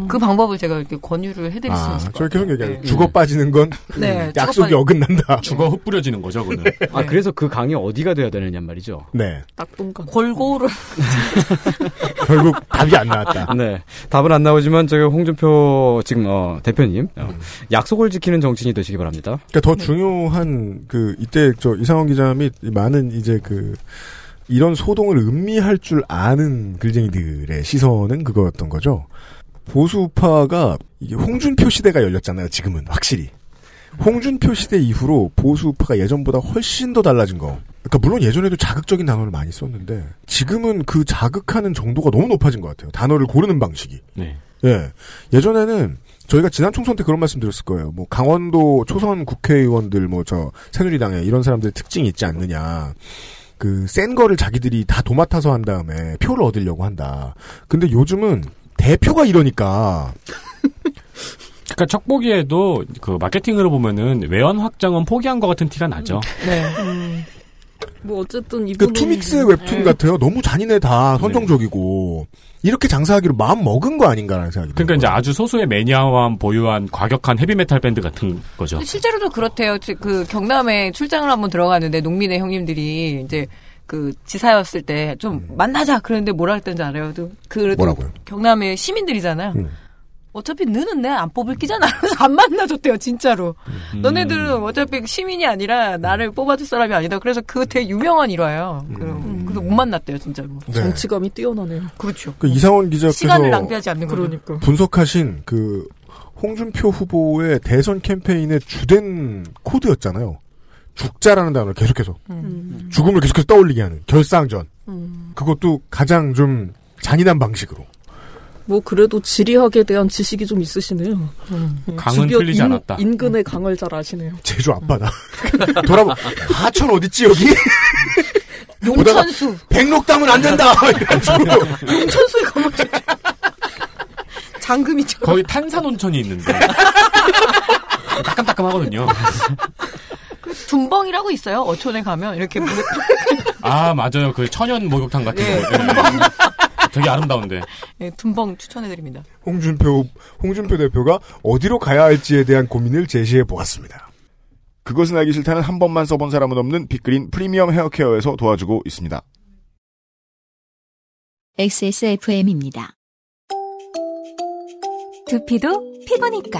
S5: 그 방법을 제가 이렇게 권유를 해드릴 수
S2: 아,
S5: 있을 것
S2: 저희 계속
S5: 같아요.
S2: 얘기하죠. 죽어 빠지는 건
S5: 네,
S2: 약속이
S5: 죽어
S2: 어긋난다.
S3: 죽어 흩뿌려지는 거죠, 그는.
S4: 아, 그래서 그 강이 어디가 돼야 되느냐 말이죠.
S2: 네.
S9: 낙동강.
S5: 골고루
S2: 결국 답이 안 나왔다.
S4: 네. 답은 안 나오지만 저기 홍준표 지금 어, 대표님 어,
S2: 음.
S4: 약속을 지키는 정치인이 되시기 바랍니다.
S2: 그러니까 더 중요한 그 이때 저 이상원 기자 및 많은 이제 그 이런 소동을 음미할 줄 아는 글쟁이들의 시선은 그거였던 거죠. 보수파가 이게 홍준표 시대가 열렸잖아요. 지금은 확실히 홍준표 시대 이후로 보수파가 예전보다 훨씬 더 달라진 거. 그러니까 물론 예전에도 자극적인 단어를 많이 썼는데 지금은 그 자극하는 정도가 너무 높아진 것 같아요. 단어를 고르는 방식이.
S3: 네.
S2: 예. 예전에는 저희가 지난 총선 때 그런 말씀 드렸을 거예요. 뭐 강원도 초선 국회의원들 뭐 저 새누리당에 이런 사람들의 특징이 있지 않느냐. 그 센 거를 자기들이 다 도맡아서 한 다음에 표를 얻으려고 한다. 근데 요즘은 대표가 이러니까
S3: 그러니까 첫 보기에도 그 마케팅으로 보면은 외연 확장은 포기한 것 같은 티가 나죠.
S5: 네.
S9: 뭐 어쨌든
S2: 그
S9: 이분은
S2: 투믹스의 웹툰 같아요. 너무 잔인해 다 선정적이고 이렇게 장사하기로 마음 먹은 거 아닌가라는 생각이
S3: 그러니까. 이제 아주 소수의 매니아만 보유한 과격한 헤비메탈 밴드 같은 거죠.
S5: 실제로도 그렇대요. 지- 그 경남에 출장을 한번 들어갔는데 농민의 형님들이 이제 그 지사였을 때좀 만나자 그랬는데 뭐라 했던지 알아요? 또 그래도
S2: 뭐라고요?
S5: 경남의 시민들이잖아요.
S2: 음.
S5: 어차피 너는 내 안 뽑을 끼잖아. 그래서 안 만나줬대요, 진짜로.
S3: 음.
S5: 너네들은 어차피 시민이 아니라 나를 뽑아줄 사람이 아니다. 그래서 그거 되게 유명한 일화예요. 그- 그래서 못 만났대요, 진짜로.
S2: 네.
S9: 정치감이 뛰어나네요.
S5: 그렇죠.
S2: 그 이상원 기자께서
S5: 시간을 낭비하지 않는 거죠.
S9: 그러니까.
S2: 분석하신 그 홍준표 후보의 대선 캠페인의 주된 코드였잖아요. 죽자라는 단어를 계속해서
S9: 음.
S2: 죽음을 계속해서 떠올리게 하는 결상전.
S9: 음.
S2: 그것도 가장 좀 잔인한 방식으로.
S9: 뭐 그래도 지리학에 대한 지식이 좀 있으시네요. 음.
S3: 강은
S9: 주변
S3: 틀리지
S9: 인-
S3: 않았다.
S9: 인근의 강을 잘 아시네요.
S2: 제주 앞바다. 돌아보 하천 어딨지 여기?
S5: 용천수.
S2: 백록담은 안 된다.
S5: 용천수에 가면. 장금이죠.
S3: 거의 탄산 온천이 있는데. 따끔따끔하거든요.
S5: 둔벙이라고 있어요. 어촌에 가면 이렇게 물에
S3: 아, 맞아요. 그 천연 목욕탕 같은
S5: 예.
S3: 거. 예. 되게 아름다운데.
S5: 예, 둔벙 추천해드립니다.
S2: 홍준표 홍준표 대표가 어디로 가야 할지에 대한 고민을 제시해 보았습니다. 그것은 알기 싫다는 한 번만 써본 사람은 없는 빅그린 프리미엄 헤어케어에서 도와주고 있습니다.
S1: XSFM입니다.
S8: 두피도 피부니까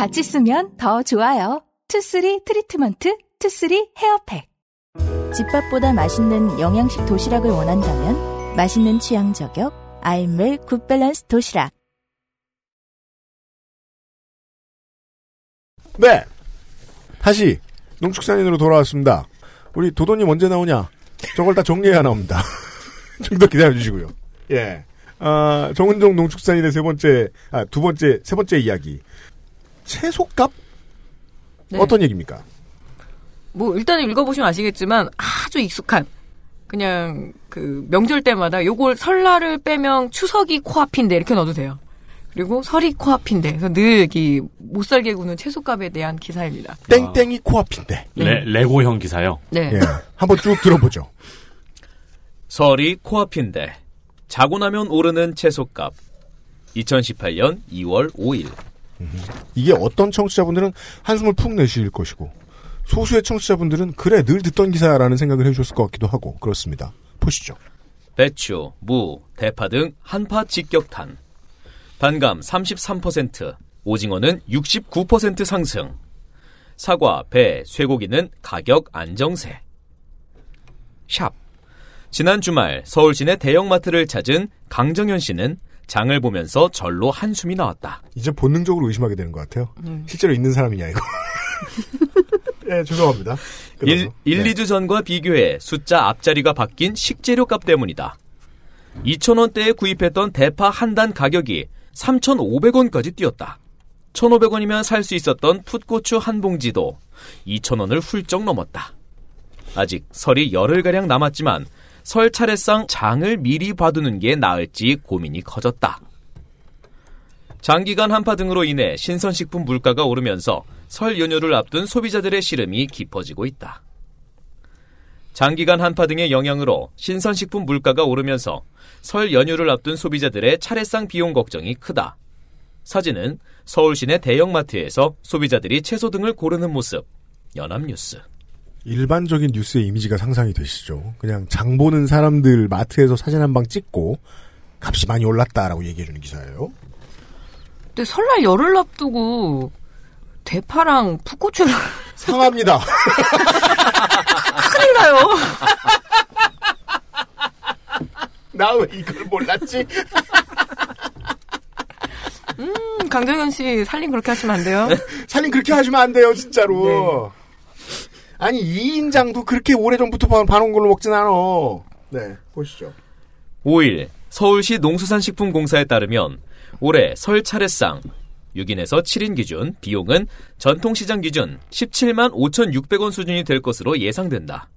S8: 같이 쓰면 더 좋아요. 투쓰리 트리트먼트, 투쓰리 헤어팩.
S12: 집밥보다 맛있는 영양식 도시락을 원한다면 맛있는 취향 저격 아임웰 굿밸런스 도시락.
S2: 네. 다시 농축산인으로 돌아왔습니다. 우리 도도님 언제 나오냐? 저걸 다 정리해야 나옵니다. 좀 더 기다려 주시고요. 예. 아, 정은정 농축산인의 세 번째, 아, 두 번째, 세 번째 이야기. 채소값?
S5: 네.
S2: 어떤 얘기입니까?
S5: 뭐 일단은 읽어보시면 아시겠지만 아주 익숙한 그냥 그 명절 때마다 요걸 설날을 빼면 추석이 코앞인데 이렇게 넣어도 돼요. 그리고 설이 코앞인데 그래서 늘이 못 살게 구는 채소값에 대한 기사입니다.
S2: 땡땡이 코앞인데.
S3: 레, 레고형 기사요.
S5: 네.
S2: 예. 한번 쭉 들어보죠.
S6: 설이 코앞인데 자고 나면 오르는 채소값. 2018년 2월 5일.
S2: 이게 어떤 청취자분들은 한숨을 푹 내실 것이고, 소수의 청취자분들은 그래, 늘 듣던 기사라는 생각을 해주셨을 것 같기도 하고, 그렇습니다. 보시죠.
S6: 배추, 무, 대파 등 한파 직격탄. 단감 33%, 오징어는 69% 상승. 사과, 배, 쇠고기는 가격 안정세. 샵. 지난 주말 서울 시내 대형마트를 찾은 강정현 씨는 장을 보면서 절로 한숨이 나왔다.
S2: 이제 본능적으로 의심하게 되는 것 같아요. 실제로 있는 사람이냐, 이거. 예, 죄송합니다.
S6: 일,
S2: 끊어서.
S6: 1,
S2: 네.
S6: 2주 전과 비교해 숫자 앞자리가 바뀐 식재료 값 때문이다. 2,000원대에 구입했던 대파 한 단 가격이 3,500원까지 뛰었다. 1,500원이면 살 수 있었던 풋고추 한 봉지도 2,000원을 훌쩍 넘었다. 아직 설이 열흘가량 남았지만 설 차례상 장을 미리 봐두는 게 나을지 고민이 커졌다. 장기간 한파 등으로 인해 신선식품 물가가 오르면서 설 연휴를 앞둔 소비자들의 시름이 깊어지고 있다. 장기간 한파 등의 영향으로 신선식품 물가가 오르면서 설 연휴를 앞둔 소비자들의 차례상 비용 걱정이 크다. 사진은 서울 시내 대형마트에서 소비자들이 채소 등을 고르는 모습. 연합뉴스.
S2: 일반적인 뉴스의 이미지가 상상이 되시죠. 그냥 장 보는 사람들 마트에서 사진 한 방 찍고, 값이 많이 올랐다라고 얘기해주는 기사예요.
S5: 근데 설날 열흘 앞두고 대파랑 풋고추랑
S2: 상합니다.
S5: 큰일 나요.
S2: 나 왜 이걸 몰랐지?
S5: 음, 강정현 씨 살림 그렇게 하시면 안 돼요.
S2: 살림 그렇게 하시면 안 돼요, 진짜로. 아니, 2인장도 그렇게 오래전부터 봐- 봐놓은 걸로 먹진 않아. 네, 보시죠.
S6: 5일 서울시 농수산식품공사에 따르면 올해 설 차례상 6인에서 7인 기준 비용은 전통시장 기준 17만 5,600원 수준이 될 것으로 예상된다.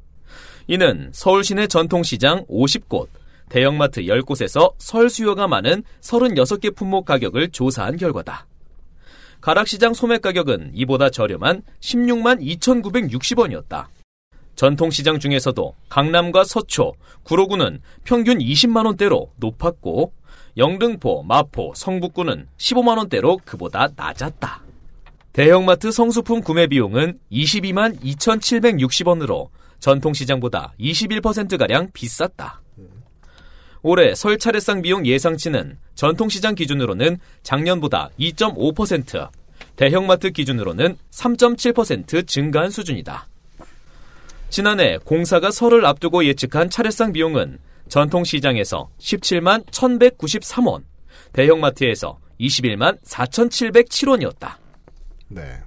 S6: 이는 서울 시내 전통시장 50곳, 대형마트 10곳에서 설 수요가 많은 36개 품목 가격을 조사한 결과다. 가락시장 소매 가격은 이보다 저렴한 16만 2,960원이었다. 전통시장 중에서도 강남과 서초, 구로구는 평균 20만원대로 높았고, 영등포, 마포, 성북구는 15만원대로 그보다 낮았다. 대형마트 성수품 구매 비용은 22만 2,760원으로 전통시장보다 21%가량 비쌌다. 올해 설 차례상 비용 예상치는 전통시장 기준으로는 작년보다 2.5%, 대형마트 기준으로는 3.7% 증가한 수준이다. 지난해 공사가 설을 앞두고 예측한 차례상 비용은 전통시장에서 17만 1193원, 대형마트에서 21만 4707원이었다.
S2: 네.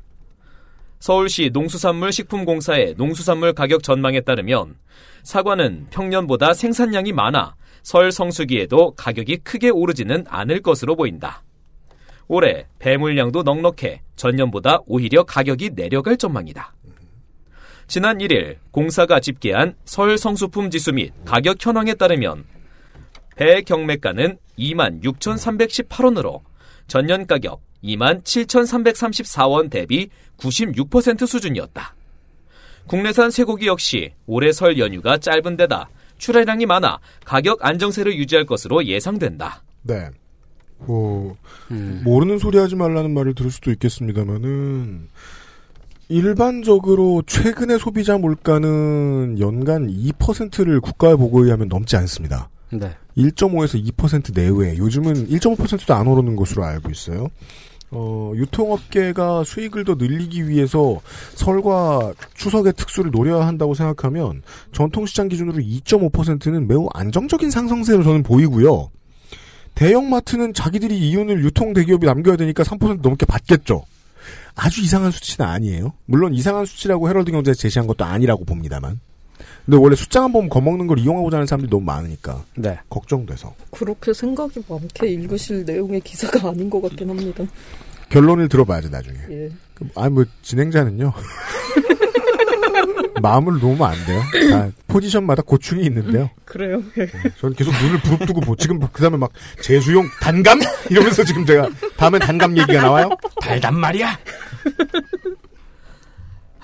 S6: 서울시 농수산물 식품공사의 농수산물 가격 전망에 따르면 사과는 평년보다 생산량이 많아 설 성수기에도 가격이 크게 오르지는 않을 것으로 보인다. 올해 배물량도 넉넉해 전년보다 오히려 가격이 내려갈 전망이다. 지난 1일 공사가 집계한 설 성수품 지수 및 가격 현황에 따르면 배 경매가는 26,318원으로 전년 가격 27,334원 대비 96% 수준이었다. 국내산 쇠고기 역시 올해 설 연휴가 짧은 데다 출하량이 많아 가격 안정세를 유지할 것으로 예상된다.
S2: 네. 뭐 모르는 소리 하지 말라는 말을 들을 수도 있겠습니다만은 일반적으로 최근의 소비자 물가는 연간 2%를 국가의 보고에 의하면 넘지 않습니다.
S4: 네.
S2: 1.5에서 2% 내외. 요즘은 1.5%도 안 오르는 것으로 알고 있어요. 어, 유통업계가 수익을 더 늘리기 위해서 설과 추석의 특수를 노려야 한다고 생각하면 전통시장 기준으로 2.5%는 매우 안정적인 상승세로 저는 보이고요. 대형마트는 자기들이 이윤을 유통 대기업이 남겨야 되니까 3% 넘게 받겠죠. 아주 이상한 수치는 아니에요. 물론 이상한 수치라고 헤럴드 경제에 제시한 것도 아니라고 봅니다만. 근데 원래 숫자 한 번 겁먹는 걸 이용하고자 하는 사람들이 너무 많으니까.
S4: 네.
S2: 걱정돼서.
S9: 그렇게 생각이 많게 읽으실 내용의 기사가 아닌 것 같긴 합니다.
S2: 결론을 들어봐야죠, 나중에.
S9: 예.
S2: 아니, 뭐, 진행자는요. 마음을 놓으면 안 돼요. 다 포지션마다 고충이 있는데요.
S9: 그래요.
S2: 저는 계속 눈을 부릅뜨고 보, 지금 그 다음에 막 재수용 단감? 이러면서 지금 제가 다음엔 단감 얘기가 나와요?
S3: 달단 말이야.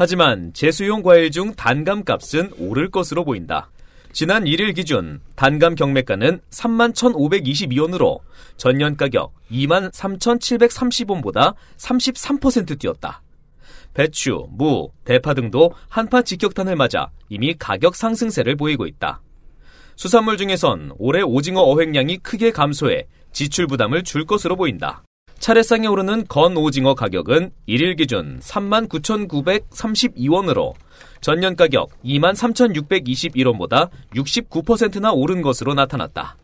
S6: 하지만 재수용 과일 중 단감 값은 오를 것으로 보인다. 지난 1일 기준 단감 경매가는 31,522원으로 전년 가격 23,730원보다 33% 뛰었다. 배추, 무, 대파 등도 한파 직격탄을 맞아 이미 가격 상승세를 보이고 있다. 수산물 중에선 올해 오징어 어획량이 크게 감소해 지출 부담을 줄 것으로 보인다. 차례상에 오르는 건 오징어 가격은 1일 기준 39,932원으로 전년 가격 23,621원보다 69%나 오른 것으로 나타났다.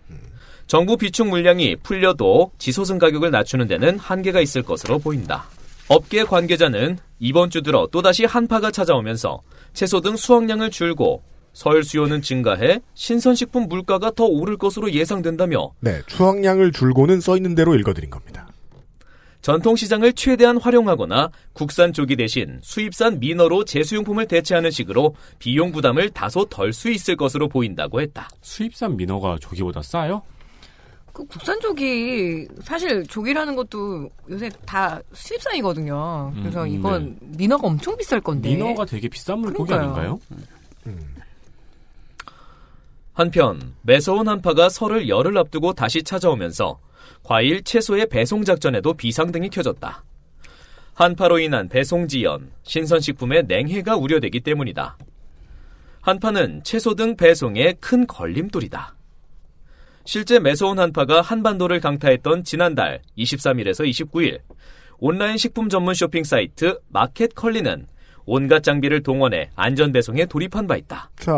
S6: 정부 비축 물량이 풀려도 지소승 가격을 낮추는 데는 한계가 있을 것으로 보인다. 업계 관계자는 이번 주 들어 또다시 한파가 찾아오면서 채소 등 수확량을 줄고 설 수요는 증가해 신선식품 물가가 더 오를 것으로 예상된다며
S2: 네, 추억량을 줄고는 써 있는 대로 읽어드린 겁니다.
S6: 전통시장을 최대한 활용하거나 국산 조기 대신 수입산 민어로 제수용품을 대체하는 식으로 비용 부담을 다소 덜 수 있을 것으로 보인다고 했다.
S3: 수입산 민어가 조기보다 싸요?
S5: 그 국산 조기 사실 조기라는 것도 요새 다 수입산이거든요. 그래서
S3: 음,
S5: 이건 민어가 엄청 비쌀 건데.
S3: 민어가 되게 비싼 물고기. 아닌가요?
S6: 한편 매서운 한파가 설을 열흘 앞두고 다시 찾아오면서 과일, 채소의 배송 작전에도 비상등이 켜졌다. 한파로 인한 배송 지연, 신선식품의 냉해가 우려되기 때문이다. 한파는 채소 등 배송에 큰 걸림돌이다. 실제 매서운 한파가 한반도를 강타했던 지난달 23일에서 29일 온라인 식품 전문 쇼핑 사이트 마켓컬리는 온갖 장비를 동원해 안전 배송에 돌입한 바 있다.
S2: 자,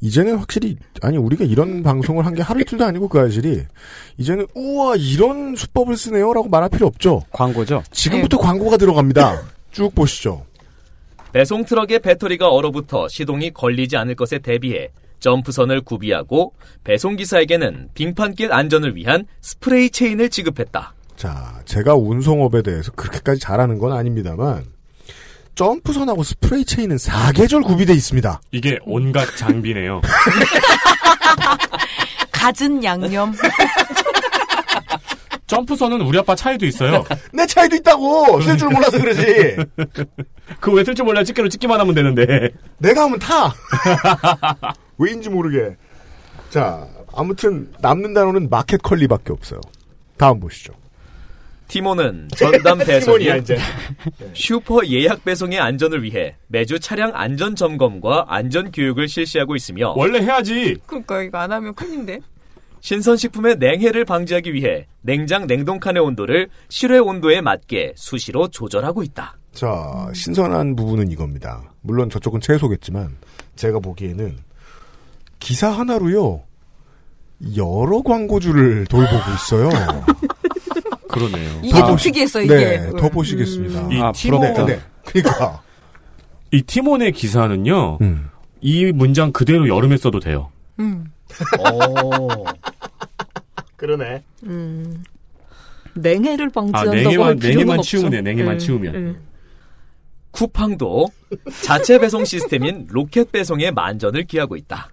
S2: 이제는 확실히 아니 우리가 이런 방송을 한 게 하루 이틀도 아니고 그 사실이 이제는 우와 이런 수법을 쓰네요라고 말할 필요 없죠.
S4: 광고죠.
S2: 지금부터 광고가 들어갑니다. 쭉 보시죠.
S6: 배송 트럭의 배터리가 얼어붙어 시동이 걸리지 않을 것에 대비해 점프선을 구비하고 배송 기사에게는 빙판길 안전을 위한 스프레이 체인을 지급했다.
S2: 자, 제가 운송업에 대해서 그렇게까지 잘하는 건 아닙니다만 점프선하고 스프레이 체인은 사계절 구비돼 있습니다.
S3: 이게 온갖 장비네요.
S5: 갖은 양념.
S3: 점프선은 우리 아빠 차에도 있어요.
S2: 내 차에도 있다고 쓸 줄 몰라서 그러지.
S3: 그왜쓸 줄 몰라 집게로 찍기만 하면 되는데.
S2: 내가 하면 타. 왜인지 모르게. 자, 아무튼 남는 단어는 마켓 컬리밖에 없어요. 다음 보시죠.
S6: 티모는 전담
S2: 이제.
S6: 슈퍼 예약 배송의 안전을 위해 매주 차량 안전 점검과 안전 교육을 실시하고 있으며
S3: 원래 해야지.
S5: 그러니까 이거 안 하면 큰인데.
S6: 신선식품의 냉해를 방지하기 위해 냉장 냉동칸의 온도를 실외 온도에 맞게 수시로 조절하고 있다.
S2: 자, 신선한 부분은 이겁니다. 물론 저쪽은 채소겠지만 제가 보기에는 기사 하나로요. 여러 광고주를 돌보고 있어요.
S3: 그러네요.
S5: 이게 좀 특이했어, 이게.
S2: 네, 더 보시겠습니다.
S3: 이
S2: 아,
S3: 티모,
S2: 부럽다. 네, 그러니까
S3: 이 티몬의 기사는요.
S2: 음.
S3: 이 문장 그대로 여름에 써도 돼요.
S5: 음.
S2: 그러네.
S9: 음. 냉해를
S3: 아,
S9: 방지한다고
S3: 냉해만
S9: 할 필요는
S3: 냉해만
S9: 없죠.
S3: 치우면 돼. 냉해만
S9: 예,
S3: 치우면.
S9: 예.
S6: 쿠팡도 자체 배송 시스템인 로켓 배송에 만전을 기하고 있다.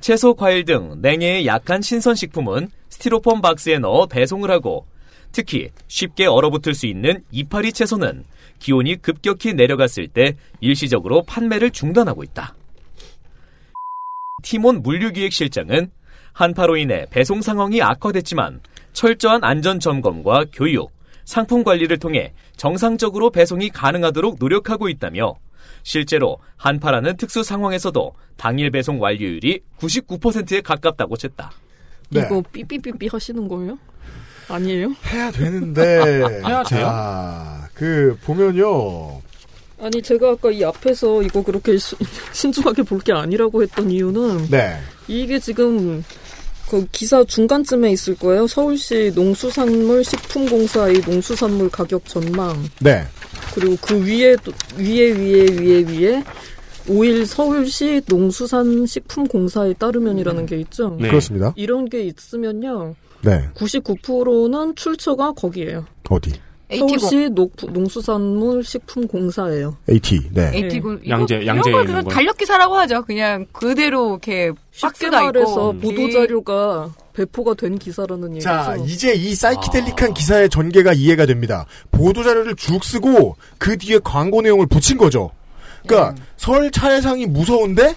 S6: 채소, 과일 등 냉해에 약한 신선식품은 스티로폼 박스에 넣어 배송을 하고 특히 쉽게 얼어붙을 수 있는 이파리 채소는 기온이 급격히 내려갔을 때 일시적으로 판매를 중단하고 있다. 티몬 물류기획실장은 한파로 인해 배송 상황이 악화됐지만 철저한 안전 점검과 교육, 상품 관리를 통해 정상적으로 배송이 가능하도록 노력하고 있다며 실제로 한파라는 특수 상황에서도 당일 배송 완료율이 99%에 가깝다고 쳤다.
S2: 네.
S9: 이거 삐삐삐삐 하시는 거예요? 아니에요?
S2: 해야 되는데.
S3: 해야 돼요?
S2: 아, 그, 보면요.
S9: 아니 제가 아까 이 앞에서 이거 그렇게 시- 신중하게 볼 게 아니라고 했던 이유는
S2: 네.
S9: 이게 지금 그 기사 중간쯤에 있을 거예요. 서울시 농수산물 식품공사의 농수산물 가격 전망
S2: 네.
S9: 그리고 그 위에 또- 위에 위에 위에 위에 5일 서울시 농수산 식품공사에 따르면이라는 게 있죠.
S2: 네. 그렇습니다.
S9: 이런 게 있으면요.
S2: 네.
S9: 99%는 출처가 거기에요.
S2: 어디?
S9: 서울시 농, 농수산물 식품공사예요.
S2: AT. 네.
S5: 에이티고
S3: 양재-
S5: 이거,
S3: 양재에
S5: 이런 걸
S3: 있는
S5: 그냥
S3: 거예요?
S5: 달력 기사라고 하죠. 그냥 그대로 이렇게
S9: 쉽게
S5: 박스가
S9: 말해서
S5: 있고
S9: 보도 자료가 배포가 된 기사라는 얘기죠.
S2: 자, 이제 이 사이키델릭한 기사의 전개가 이해가 됩니다. 보도 자료를 쭉 쓰고 그 뒤에 광고 내용을 붙인 거죠. 그러니까 설 차례상이 무서운데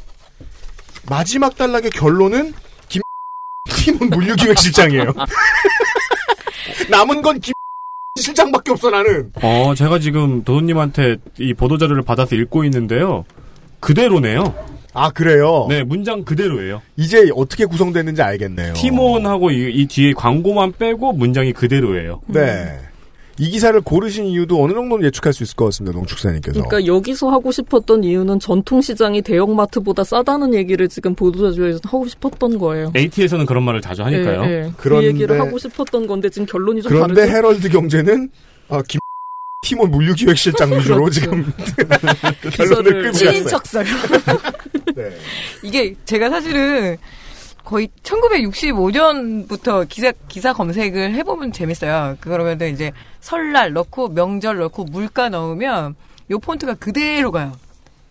S2: 마지막 단락의 결론은 김 팀은 물류기획실장이에요. 남은 건 김 실장밖에 없어 나는.
S3: 어, 제가 지금 도도님한테 이 보도 자료를 받아서 읽고 있는데요. 그대로네요.
S2: 아 그래요?
S3: 네, 문장 그대로예요.
S2: 이제 어떻게 구성됐는지 알겠네요.
S3: 티몬하고 이, 이 뒤에 광고만 빼고 문장이 그대로예요.
S2: 네. 이 기사를 고르신 이유도 어느 정도는 예측할 수 있을 것 같습니다. 농축사님께서.
S9: 그러니까 여기서 하고 싶었던 이유는 전통시장이 대형마트보다 싸다는 얘기를 지금 보도자료에서 하고 싶었던 거예요.
S3: AT에서는 그런 말을 자주 하니까요.
S9: 예, 예. 그
S2: 그런데-
S9: 얘기를 하고 싶었던 건데 지금 결론이 좀
S2: 그런데
S9: 다르죠.
S2: 헤럴드 경제는 아, 김 팀원 물류기획실장 위주로
S9: 그렇죠.
S2: 지금 결론을 끌고 갔어요.
S5: 친인척설.
S2: 네.
S5: 이게 제가 사실은 거의 1965년부터 기사 기사 검색을 해보면 재밌어요. 그러면 이제 설날 넣고 명절 넣고 물가 넣으면 요 폰트가 그대로 가요.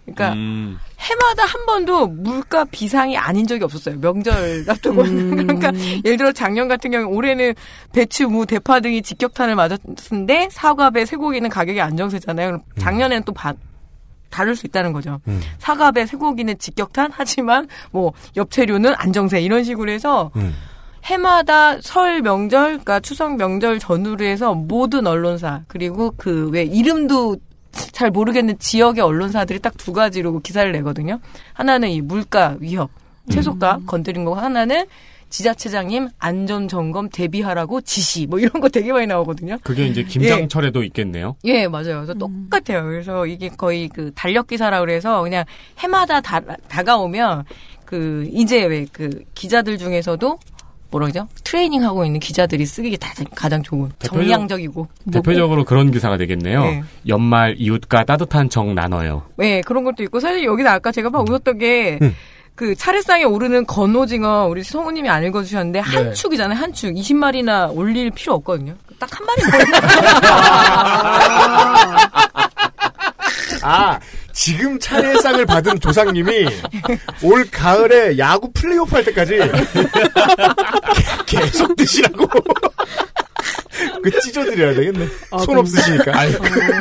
S5: 그러니까
S3: 음.
S5: 해마다 한 번도 물가 비상이 아닌 적이 없었어요. 명절 앞두고. 그러니까 예를 들어 작년 같은 경우 올해는 배추, 무, 대파 등이 직격탄을 맞았는데 사과 배, 쇠고기는 가격이 안정세잖아요. 그럼 작년에는 또 바- 다를 수 있다는 거죠.
S2: 음.
S5: 사과배, 쇠고기는 직격탄 하지만 뭐 엽채류는 안정세 이런 식으로 해서
S2: 음.
S5: 해마다 설 명절, 그러니까 추석 명절 전후로 해서 모든 언론사 그리고 그 왜 이름도 잘 모르겠는 지역의 언론사들이 딱 두 가지로 기사를 내거든요. 하나는 이 물가 위협, 채소가 건드린 거고 하나는 지자체장님 안전 점검 대비하라고 지시 뭐 이런 거 되게 많이 나오거든요.
S3: 그게 이제 김장철에도 있겠네요.
S5: 예, 맞아요. 그래서 똑같아요. 그래서 이게 거의 그 달력 기사라 그래서 그냥 해마다 다, 다가오면 그 이제 왜 그 기자들 중에서도 뭐라 그러죠? 트레이닝 하고 있는 기자들이 쓰기 가장, 가장 좋은
S3: 대표적-
S5: 정량적이고
S3: 대표적으로 그런 기사가 되겠네요.
S5: 네.
S3: 연말 이웃과 따뜻한 정 나눠요.
S5: 네, 그런 것도 있고 사실 여기서 아까 제가 막 웃었던 게
S3: 음.
S5: 그 차례상에 오르는 건오징어 우리 성우님이 안 읽어주셨는데 한
S2: 네.
S5: 축이잖아요 한 축 20마리나 올릴 필요 없거든요 딱 한 마리
S2: 아, 지금 차례상을 받은 조상님이 올 가을에 야구 플레이오프 할 때까지 계속 드시라고. 그 찢어드려야 되겠네.
S3: 아,
S2: 손
S3: 그럼-
S2: 없으시니까.
S3: 아니,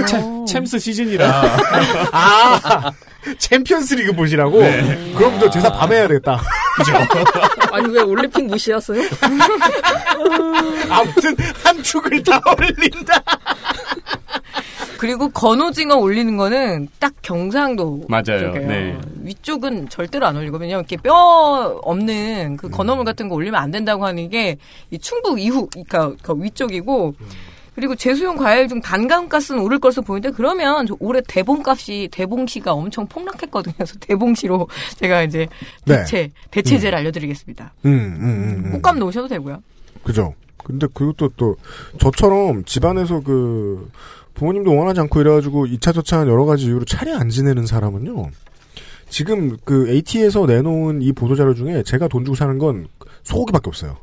S3: 챔- 챔스 시즌이라.
S2: 아, 챔피언스 리그 보시라고?
S3: 네.
S2: 그럼 저 제사 밤에 해야 되겠다.
S9: 아니 왜 올림픽 무시하세요?
S2: 아무튼 한 축을 다 올린다.
S5: 그리고 건오징어 올리는 거는 딱 경상도
S3: 맞아요. 네.
S5: 위쪽은 절대로 안 올리거든요. 이렇게 뼈 없는 그 건어물 같은 거 올리면 안 된다고 하는 게 이 충북 이후, 그러니까 그 위쪽이고 그리고 제수용 과일 중 단감가스는 오를 것으로 보이는데 그러면 저 올해 대봉값이 대봉시가 엄청 폭락했거든요. 그래서 대봉시로 제가 이제
S2: 네.
S5: 대체 대체제를 알려드리겠습니다.
S2: 음, 음, 음, 음.
S5: 꽃감 넣으셔도 되고요.
S2: 그죠. 근데 그것도 또, 저처럼 집안에서 그, 부모님도 원하지 않고 이래가지고 2차 저차한 여러 가지 이유로 차례 안 지내는 사람은요. 지금 그 AT에서 내놓은 이 보도자료 중에 제가 돈 주고 사는 건 소고기밖에 없어요.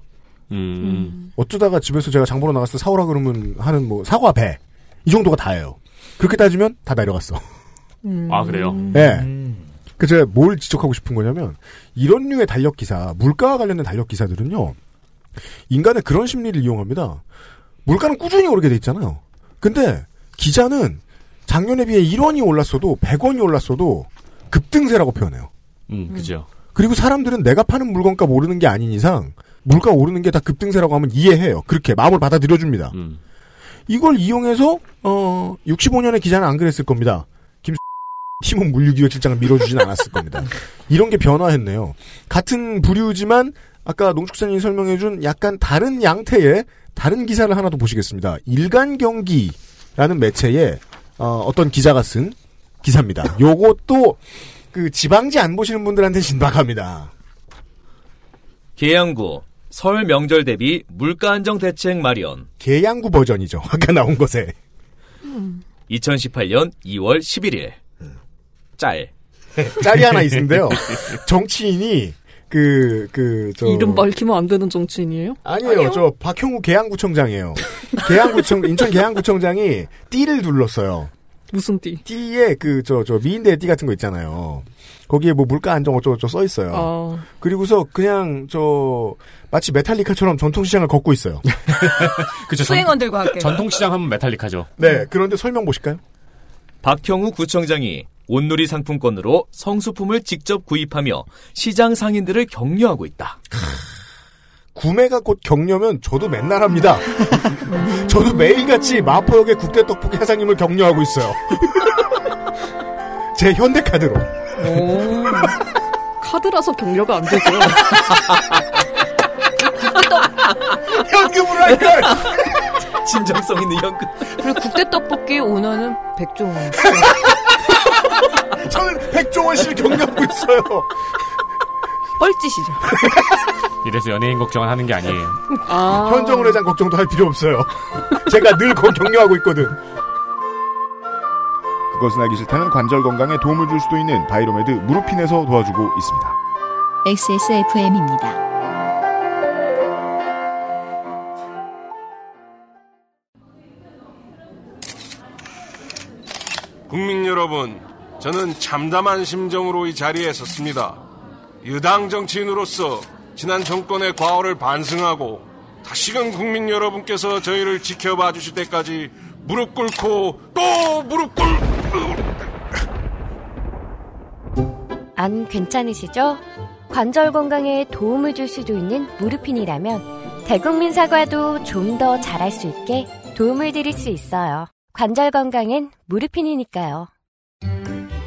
S3: 음.
S2: 어쩌다가 집에서 제가 장 보러 나갔을 때 사오라 그러면 하는 뭐 사과 배. 이 정도가 다예요. 그렇게 따지면 다 내려갔어.
S3: 아, 그래요?
S2: 예. 그 제가 뭘 지적하고 싶은 거냐면 이런 류의 달력 기사, 물가와 관련된 달력 기사들은요. 인간의 그런 심리를 이용합니다. 물가는 꾸준히 오르게 돼 있잖아요. 근데 기자는 작년에 비해 1원이 올랐어도 100원이 올랐어도 급등세라고 표현해요.
S3: 음, 그죠.
S2: 그리고 사람들은 내가 파는 물건값 오르는 게 아닌 이상 물가 오르는 게 다 급등세라고 하면 이해해요. 그렇게 마음을 받아들여 줍니다.
S3: 음.
S2: 이걸 이용해서 어 65년의 기자는 안 그랬을 겁니다. 김 팀원 물류기획실장을 밀어주진 않았을 겁니다. 이런 게 변화했네요. 같은 부류지만 아까 농축산인이 설명해준 약간 다른 양태의 다른 기사를 하나 더 보시겠습니다. 일간 경기 라는 매체에 어, 어떤 기자가 쓴 기사입니다. 요것도 그 지방지 안 보시는 분들한테 신박합니다.
S6: 계양구 설 명절 대비 물가 안정 대책 마련.
S2: 계양구 버전이죠. 아까 나온 것에.
S6: 2018년 2월 11일. 짤.
S2: 짤이 하나 있는데요. 정치인이 그, 그, 저.
S9: 이름 밝히면 안 되는 정치인이에요?
S2: 아니에요. 저 박형우 계양구청장이에요. 계양구청, 인천 계양구청장이 띠를 둘렀어요.
S9: 무슨 띠?
S2: 띠에 그, 저, 저, 미인대 띠 같은 거 있잖아요. 거기에 뭐 물가 안정 어쩌고저쩌고 써 있어요.
S9: 아.
S2: 그리고서 그냥 저, 마치 메탈리카처럼 전통시장을 걷고 있어요.
S3: 그죠.
S5: 수행원들과 함께.
S3: 전통시장 하면 메탈리카죠.
S2: 네. 그런데 설명 보실까요?
S6: 박형우 구청장이 온누리 상품권으로 성수품을 직접 구입하며 시장 상인들을 격려하고 있다.
S2: 구매가 곧 격려면 저도 맨날 합니다. 저도 매일같이 마포역의 국대 떡볶이 사장님을 격려하고 있어요. 제 현대카드로.
S9: 오. 카드라서 격려가 안 되죠.
S2: 현금으로 할걸!
S6: 진정성 있는 현금.
S5: 그리고 국대 떡볶이 오너는 백종원.
S2: 저는 백종원 씨를 격려하고 있어요.
S5: 뻘짓이죠.
S3: 이래서 연예인 걱정을 하는 게 아니에요.
S9: 아.
S2: 현정훈 회장 걱정도 할 필요 없어요. 제가 늘 격려하고 있거든.
S11: 그것은 알기 싫다는 관절 건강에 도움을 줄 수도 있는 바이로메드 무르핀에서 도와주고 있습니다.
S1: XSFM입니다.
S13: 국민 여러분, 저는 참담한 심정으로 이 자리에 섰습니다. 여당 정치인으로서 지난 정권의 과오를 반성하고 다시금 국민 여러분께서 저희를 지켜봐 주실 때까지 무릎 꿇고 또 무릎 꿇...
S14: 안 괜찮으시죠? 관절 건강에 도움을 줄 수도 있는 무르핀이라면 대국민 사과도 좀 더 잘할 수 있게 도움을 드릴 수 있어요. 관절 건강엔 무르핀이니까요.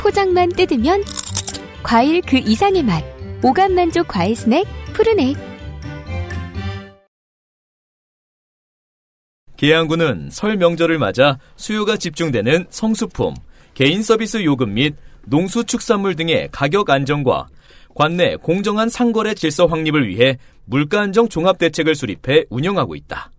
S15: 포장만 뜯으면 과일 그 이상의 맛. 오감 만족 과일 스낵 푸르넥.
S6: 계양구는 설 명절을 맞아 수요가 집중되는 성수품, 개인 서비스 요금 및 농수축산물 등의 가격 안정과 관내 공정한 상거래 질서 확립을 위해 물가 안정 종합 대책을 수립해 운영하고 있다.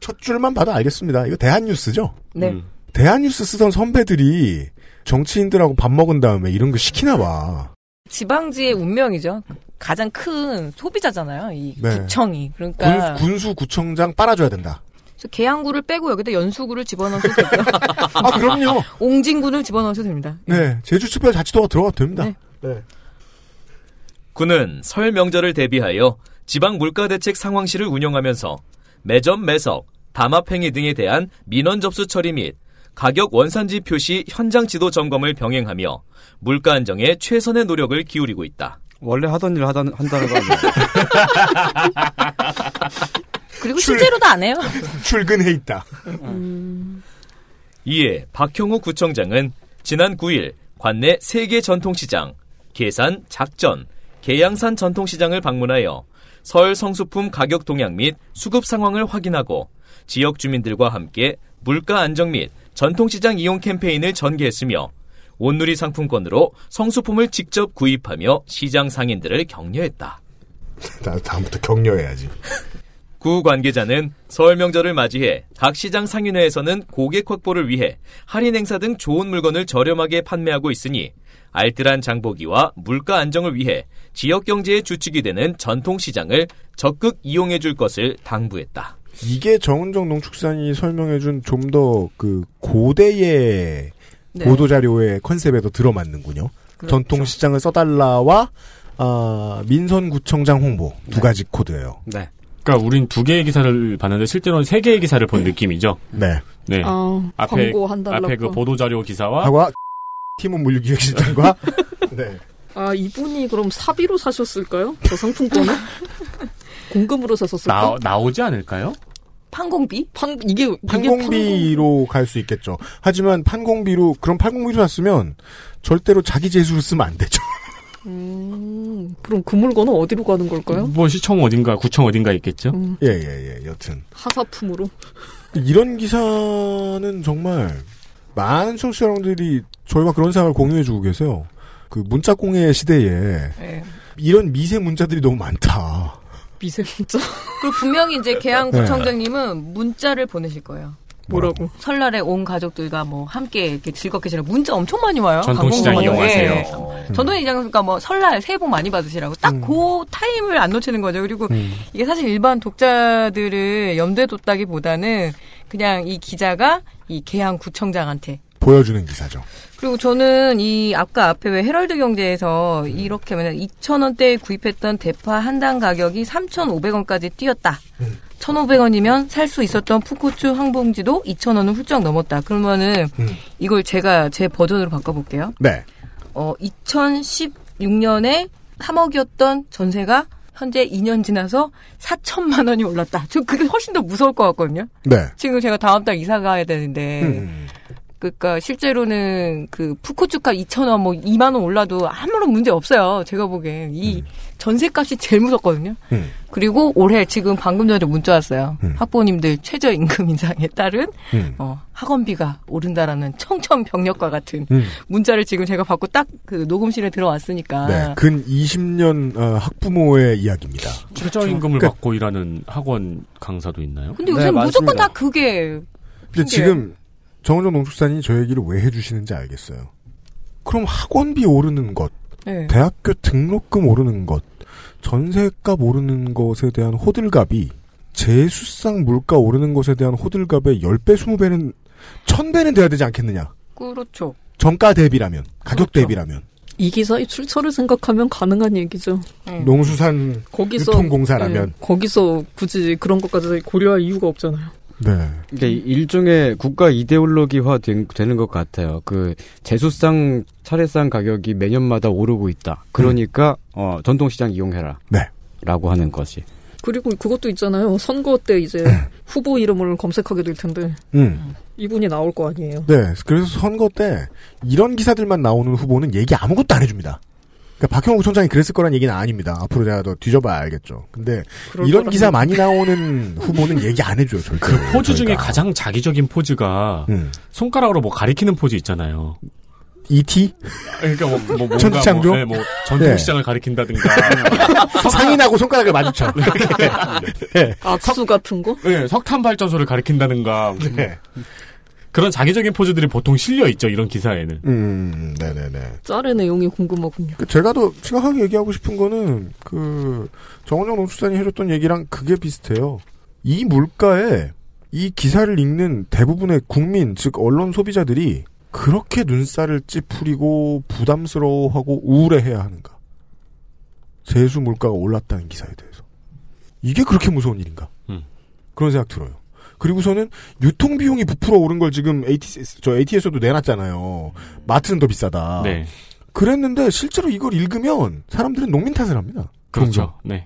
S2: 첫 줄만 봐도 알겠습니다. 이거 대한뉴스죠?
S5: 네.
S3: 음.
S2: 대한뉴스 쓰던 선배들이 정치인들하고 밥 먹은 다음에 이런 거 시키나 봐.
S5: 지방지의 운명이죠. 가장 큰 소비자잖아요. 이
S2: 네.
S5: 구청이. 그러니까
S2: 군, 군수구청장 빨아줘야 된다.
S5: 그래서 계양구를 빼고 여기다 연수구를 집어넣어도 되고요.
S2: 아, 그럼요.
S5: 옹진구를 집어넣어도 됩니다.
S2: 네. 제주특별 자치도가 들어가도 됩니다. 네.
S6: 군은 설 명절을 대비하여 지방 물가 대책 상황실을 운영하면서 매점 매석, 담합행위 등에 대한 민원 접수 처리 및 가격 원산지 표시 현장 지도 점검을 병행하며 물가 안정에 최선의 노력을 기울이고 있다.
S4: 원래 하던 일 하다, 한다는 거 아니에요?
S5: 그리고 실제로도 안 해요.
S2: 출근해 있다.
S6: 이에 박형우 구청장은 지난 9일 관내 세계 전통시장, 계산, 작전, 계양산 전통시장을 방문하여 설 성수품 가격 동향 및 수급 상황을 확인하고 지역 주민들과 함께 물가 안정 및 전통시장 이용 캠페인을 전개했으며 온누리 상품권으로 성수품을 직접 구입하며 시장 상인들을 격려했다.
S2: 나 다음부터 격려해야지.
S6: 구 관계자는 설 명절을 맞이해 각 시장 상인회에서는 고객 확보를 위해 할인 행사 등 좋은 물건을 저렴하게 판매하고 있으니 알뜰한 장보기와 물가 안정을 위해 지역 경제의 주축이 되는 전통 시장을 적극 이용해 줄 것을 당부했다.
S2: 이게 정은정 농축산이 설명해준 좀 더 그 고대의
S5: 네.
S2: 보도 자료의 컨셉에도 들어맞는군요. 전통 시장을 써달라와 아, 민선구청장 홍보 두 가지 코드예요.
S4: 네.
S3: 그러니까 우린 두 개의 기사를 봤는데 실제로는 세 개의 기사를 본 느낌이죠.
S2: 네.
S3: 네.
S9: 아,
S3: 앞에
S9: 광고 한 달라고.
S3: 앞에 그 보도 자료 기사와
S2: 하고 팀원 물류 기획실장과 네.
S9: 아, 이분이 그럼 사비로 사셨을까요? 저 상품권을? 공금으로 사셨을까?
S3: 나 나오지 않을까요?
S5: 판공비?
S9: 판 이게 이게
S2: 판공비로 갈 수 있겠죠. 하지만 판공비로 그런 판공비로 샀으면 절대로 자기 재수로 쓰면 안 되죠.
S9: 음, 그럼 그 물건은 어디로 가는 걸까요?
S3: 뭐 시청 어딘가 구청 어딘가 있겠죠.
S2: 예, 예, 예. 여튼
S9: 하사품으로.
S2: 이런 기사는 정말 많은 청취자 여러분들이 저희와 그런 생각을 공유해주고 계세요. 그 문자 공해 시대에
S5: 네.
S2: 이런 미세 문자들이 너무 많다.
S9: 미세 문자.
S5: 그리고 분명히 이제 개항
S2: 네.
S5: 구청장님은 문자를 보내실 거예요.
S9: 뭐라고?
S5: 설날에 온 가족들과 뭐 함께 이렇게 즐겁게 지내 문자 엄청 많이 와요.
S3: 전통시장 이용하세요.
S5: 예. 전통시장 그러니까 뭐 설날 새해 복 많이 받으시라고 딱
S2: 음.
S5: 그 타임을 안 놓치는 거죠. 그리고 이게 사실 일반 독자들을 염두에 뒀다기보다는 그냥 이 기자가 이 개항 구청장한테
S2: 보여주는 기사죠.
S5: 그리고 저는 이 아까 앞에 왜 헤럴드 경제에서 이렇게 하면 2,000원대에 구입했던 대파 한당 가격이 3,500원까지 뛰었다. 1,500원이면 살 수 있었던 푸고추 한 봉지도 2,000원을 훌쩍 넘었다. 그러면은 이걸 제가 제 버전으로 바꿔 볼게요.
S2: 네.
S5: 어, 2016년에 3억이었던 전세가 현재 2년 지나서 4천만 원이 올랐다. 저 그게 훨씬 더 무서울 것 같거든요.
S2: 네.
S5: 지금 제가 다음 달 이사 가야 되는데
S2: 음.
S5: 그러니까 실제로는 그 푸코츠값 2,000원 뭐 2만 원 올라도 아무런 문제 없어요. 제가 보기엔 이 전세값이 제일 무섭거든요.
S2: 음.
S5: 그리고 올해 지금 방금 전에 문자 왔어요. 학부모님들 최저임금 인상에 따른
S2: 음.
S5: 어, 학원비가 오른다라는 청천벽력과 같은
S2: 음.
S5: 문자를 지금 제가 받고 딱 그 녹음실에 들어왔으니까
S2: 네. 근 20년 어, 학부모의 이야기입니다.
S3: 최저임금을
S2: 그러니까
S3: 받고 일하는 학원 강사도 있나요?
S5: 근데 요새 는 무조건 다 그게
S2: 근데. 지금 정은정 농축산이 저 얘기를 왜 해주시는지 알겠어요. 그럼 학원비 오르는 것,
S5: 네.
S2: 대학교 등록금 오르는 것, 전세값 오르는 것에 대한 호들갑이 재수상 물가 오르는 것에 대한 호들갑의 10배, 20배는 1000배는 돼야 되지 않겠느냐.
S5: 그렇죠.
S2: 정가 대비라면, 가격 대비라면.
S9: 이 기사의 출처를 생각하면 가능한 얘기죠.
S2: 농수산
S9: 거기서
S2: 유통공사라면.
S9: 예, 거기서 굳이 그런 것까지 고려할 이유가 없잖아요.
S2: 네.
S4: 이게 일종의 국가 이데올로기화 된- 되는 것 같아요. 그 재수상 차례상 가격이 매년마다 오르고 있다. 그러니까 어, 전통시장 이용해라.
S2: 네.
S4: 라고 하는 것이.
S9: 그리고 그것도 있잖아요. 선거 때 이제 후보 이름을 검색하게 될 텐데
S2: 음.
S9: 이분이 나올 거 아니에요.
S2: 네. 그래서 선거 때 이런 기사들만 나오는 후보는 얘기 아무것도 안 해줍니다. 그러니까 박형호 구청장이 그랬을 거란 얘기는 아닙니다. 앞으로 제가 더 뒤져봐야 알겠죠. 근데 이런. 기사 많이 나오는 후보는 얘기 안 해줘요. 절대.
S3: 그 포즈 중에 가장 자기적인 포즈가
S2: 음.
S3: 손가락으로 뭐 가리키는 포즈 있잖아요.
S2: E.T.
S3: 그러니까 뭐, 뭐 뭔가
S2: 천지창조?
S3: 뭐, 네, 뭐 전통시장을 가리킨다든가
S2: 상인하고 손가락을 마주쳐. 네.
S9: 악수 같은 거?
S3: 네, 석탄 발전소를 가리킨다든가
S2: 네.
S3: 그런 자기적인 포즈들이 보통 실려 있죠 이런 기사에는.
S2: 음, 네네네.
S9: 짤의 내용이 궁금하군요.
S2: 그 제가 더 심각하게 얘기하고 싶은 거는 그 정원영 농축산이 해줬던 얘기랑 그게 비슷해요. 이 물가에 이 기사를 읽는 대부분의 국민 즉 언론 소비자들이 그렇게 눈살을 찌푸리고 부담스러워하고 우울해해야 하는가? 세수 물가가 올랐다는 기사에 대해서 이게 그렇게 무서운 일인가?
S3: 음.
S2: 그런 생각 들어요. 그리고서는 유통 비용이 부풀어 오른 걸 지금 ATS 저 ATS도 내놨잖아요. 마트는 더 비싸다.
S3: 네.
S2: 그랬는데 실제로 이걸 읽으면 사람들은 농민 탓을 합니다.
S3: 그렇죠. 네.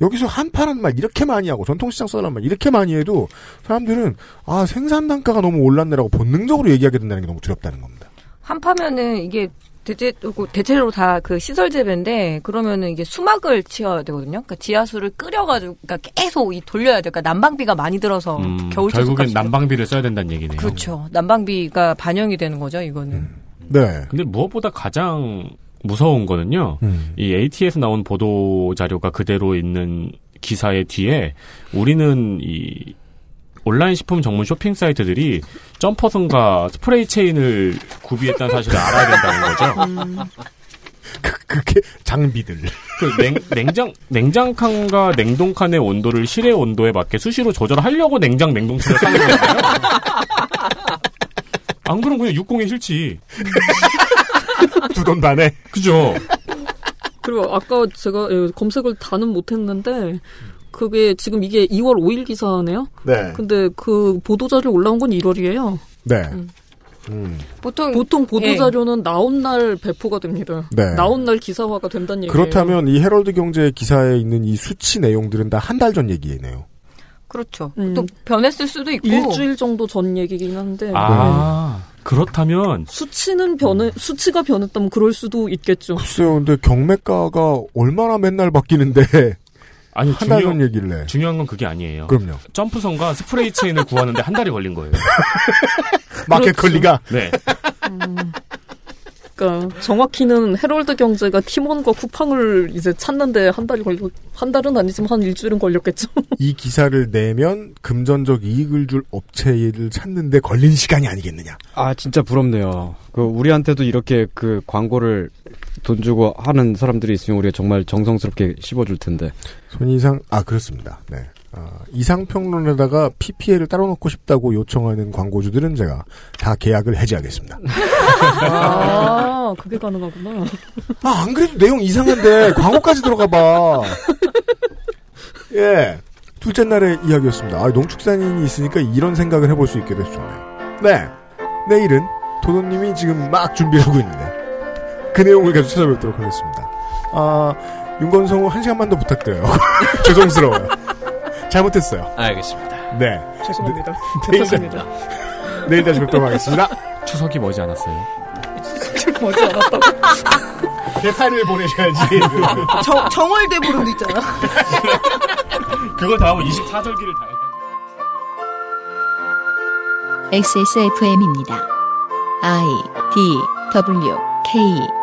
S2: 여기서 한파란 말 이렇게 많이 하고 전통시장 써달란 말 이렇게 많이 해도 사람들은 아 생산 단가가 너무 올랐네라고 본능적으로 얘기하게 된다는 게 너무 두렵다는 겁니다.
S5: 한파면은 이게 대체 대체로 다 그 시설 재배인데 그러면은 이게 수막을 치어야 되거든요. 그러니까 지하수를 끓여가지고 그러니까 계속 이 돌려야 돼. 그러니까 난방비가 많이 들어서
S3: 음,
S5: 겨울
S3: 결국엔 난방비를 써야 된다는 얘기네요.
S5: 그렇죠. 난방비가 반영이 되는 거죠. 이거는.
S2: 네.
S3: 근데 무엇보다 가장 무서운 거는요.
S2: 음.
S3: 이 AT에서 나온 보도 자료가 그대로 있는 기사의 뒤에 우리는 이 온라인 식품 전문 쇼핑 사이트들이 점퍼선과 스프레이 체인을 구비했다는 사실을 알아야 된다는 거죠.
S2: 그렇게 장비들.
S3: 그 냉, 냉장 냉장칸과 냉동칸의 온도를 실외 온도에 맞게 수시로 조절하려고 냉장 냉동실을 사는 거예요. 안 그럼 그냥 60에 싫지.
S2: 두 돈 반에.
S3: 그죠.
S9: 그리고 아까 제가 예, 검색을 다는 못했는데 그게 지금 이게 2월 5일 기사네요.
S2: 네.
S9: 근데 그 보도 자료 올라온 건 1월이에요.
S2: 네. 음.
S5: 보통
S9: 보통 보도
S5: 예.
S9: 자료는 나온 날 배포가 됩니다.
S2: 네.
S9: 나온 날 기사화가 된다는 얘기예요.
S2: 그렇다면 이 헤럴드 경제 기사에 있는 이 수치 내용들은 다 한 달 전 얘기네요.
S5: 그렇죠.
S9: 음.
S5: 또 변했을 수도 있고
S9: 일주일 정도 전 얘기긴 한데
S3: 아, 그렇다면
S9: 수치는 변해 수치가 변했다면 그럴 수도 있겠죠.
S2: 글쎄요, 근데 경매가가 얼마나 맨날 바뀌는데
S3: 아니
S2: 한달
S3: 중요-
S2: 전 얘기를 해.
S3: 중요한 건 그게 아니에요.
S2: 그럼요.
S3: 점프선과 스프레이 체인을 구하는데 한 달이 걸린 거예요.
S2: 마켓
S9: 그렇죠.
S3: 네.
S9: 그러니까 정확히는 헤럴드 경제가 팀원과 쿠팡을 이제 찾는데 한 달이 걸려 한 달은 아니지만 한 일주일은 걸렸겠죠.
S2: 이 기사를 내면 금전적 이익을 줄 업체를 찾는데 걸린 시간이 아니겠느냐.
S4: 아 진짜 부럽네요. 그 우리한테도 이렇게 그 광고를 돈 주고 하는 사람들이 있으면 우리가 정말 정성스럽게 씹어줄 텐데.
S2: 손이상 아 그렇습니다. 네. 아, 이상평론에다가 PPL을 따로 넣고 싶다고 요청하는 광고주들은 제가 다 계약을 해지하겠습니다.
S9: 아 그게 가능하구나.
S2: 아, 안 그래도 내용 이상한데 광고까지 들어가 봐. 예. 둘째 날의 이야기였습니다. 아, 농축산인이 있으니까 이런 생각을 해볼 수 있게 돼서 좋네요. 네. 내일은 도도님이 지금 막 준비하고 있는데 그 내용을 계속 찾아뵙도록 하겠습니다. 아, 윤건성우 한 시간만 더 부탁드려요. 죄송스러워요. 잘못했어요.
S6: 알겠습니다.
S2: 네.
S9: 죄송합니다.
S2: 내일,
S9: 죄송합니다.
S2: 내일 다시 뵙도록 하겠습니다.
S3: 추석이 머지 않았어요.
S9: 머지 않았다고.
S2: 대파를 보내셔야지.
S5: 정, 정월대 보름도 있잖아.
S3: 그걸 다 하고 24절기를 다 했다.
S1: XSFM입니다. I D W K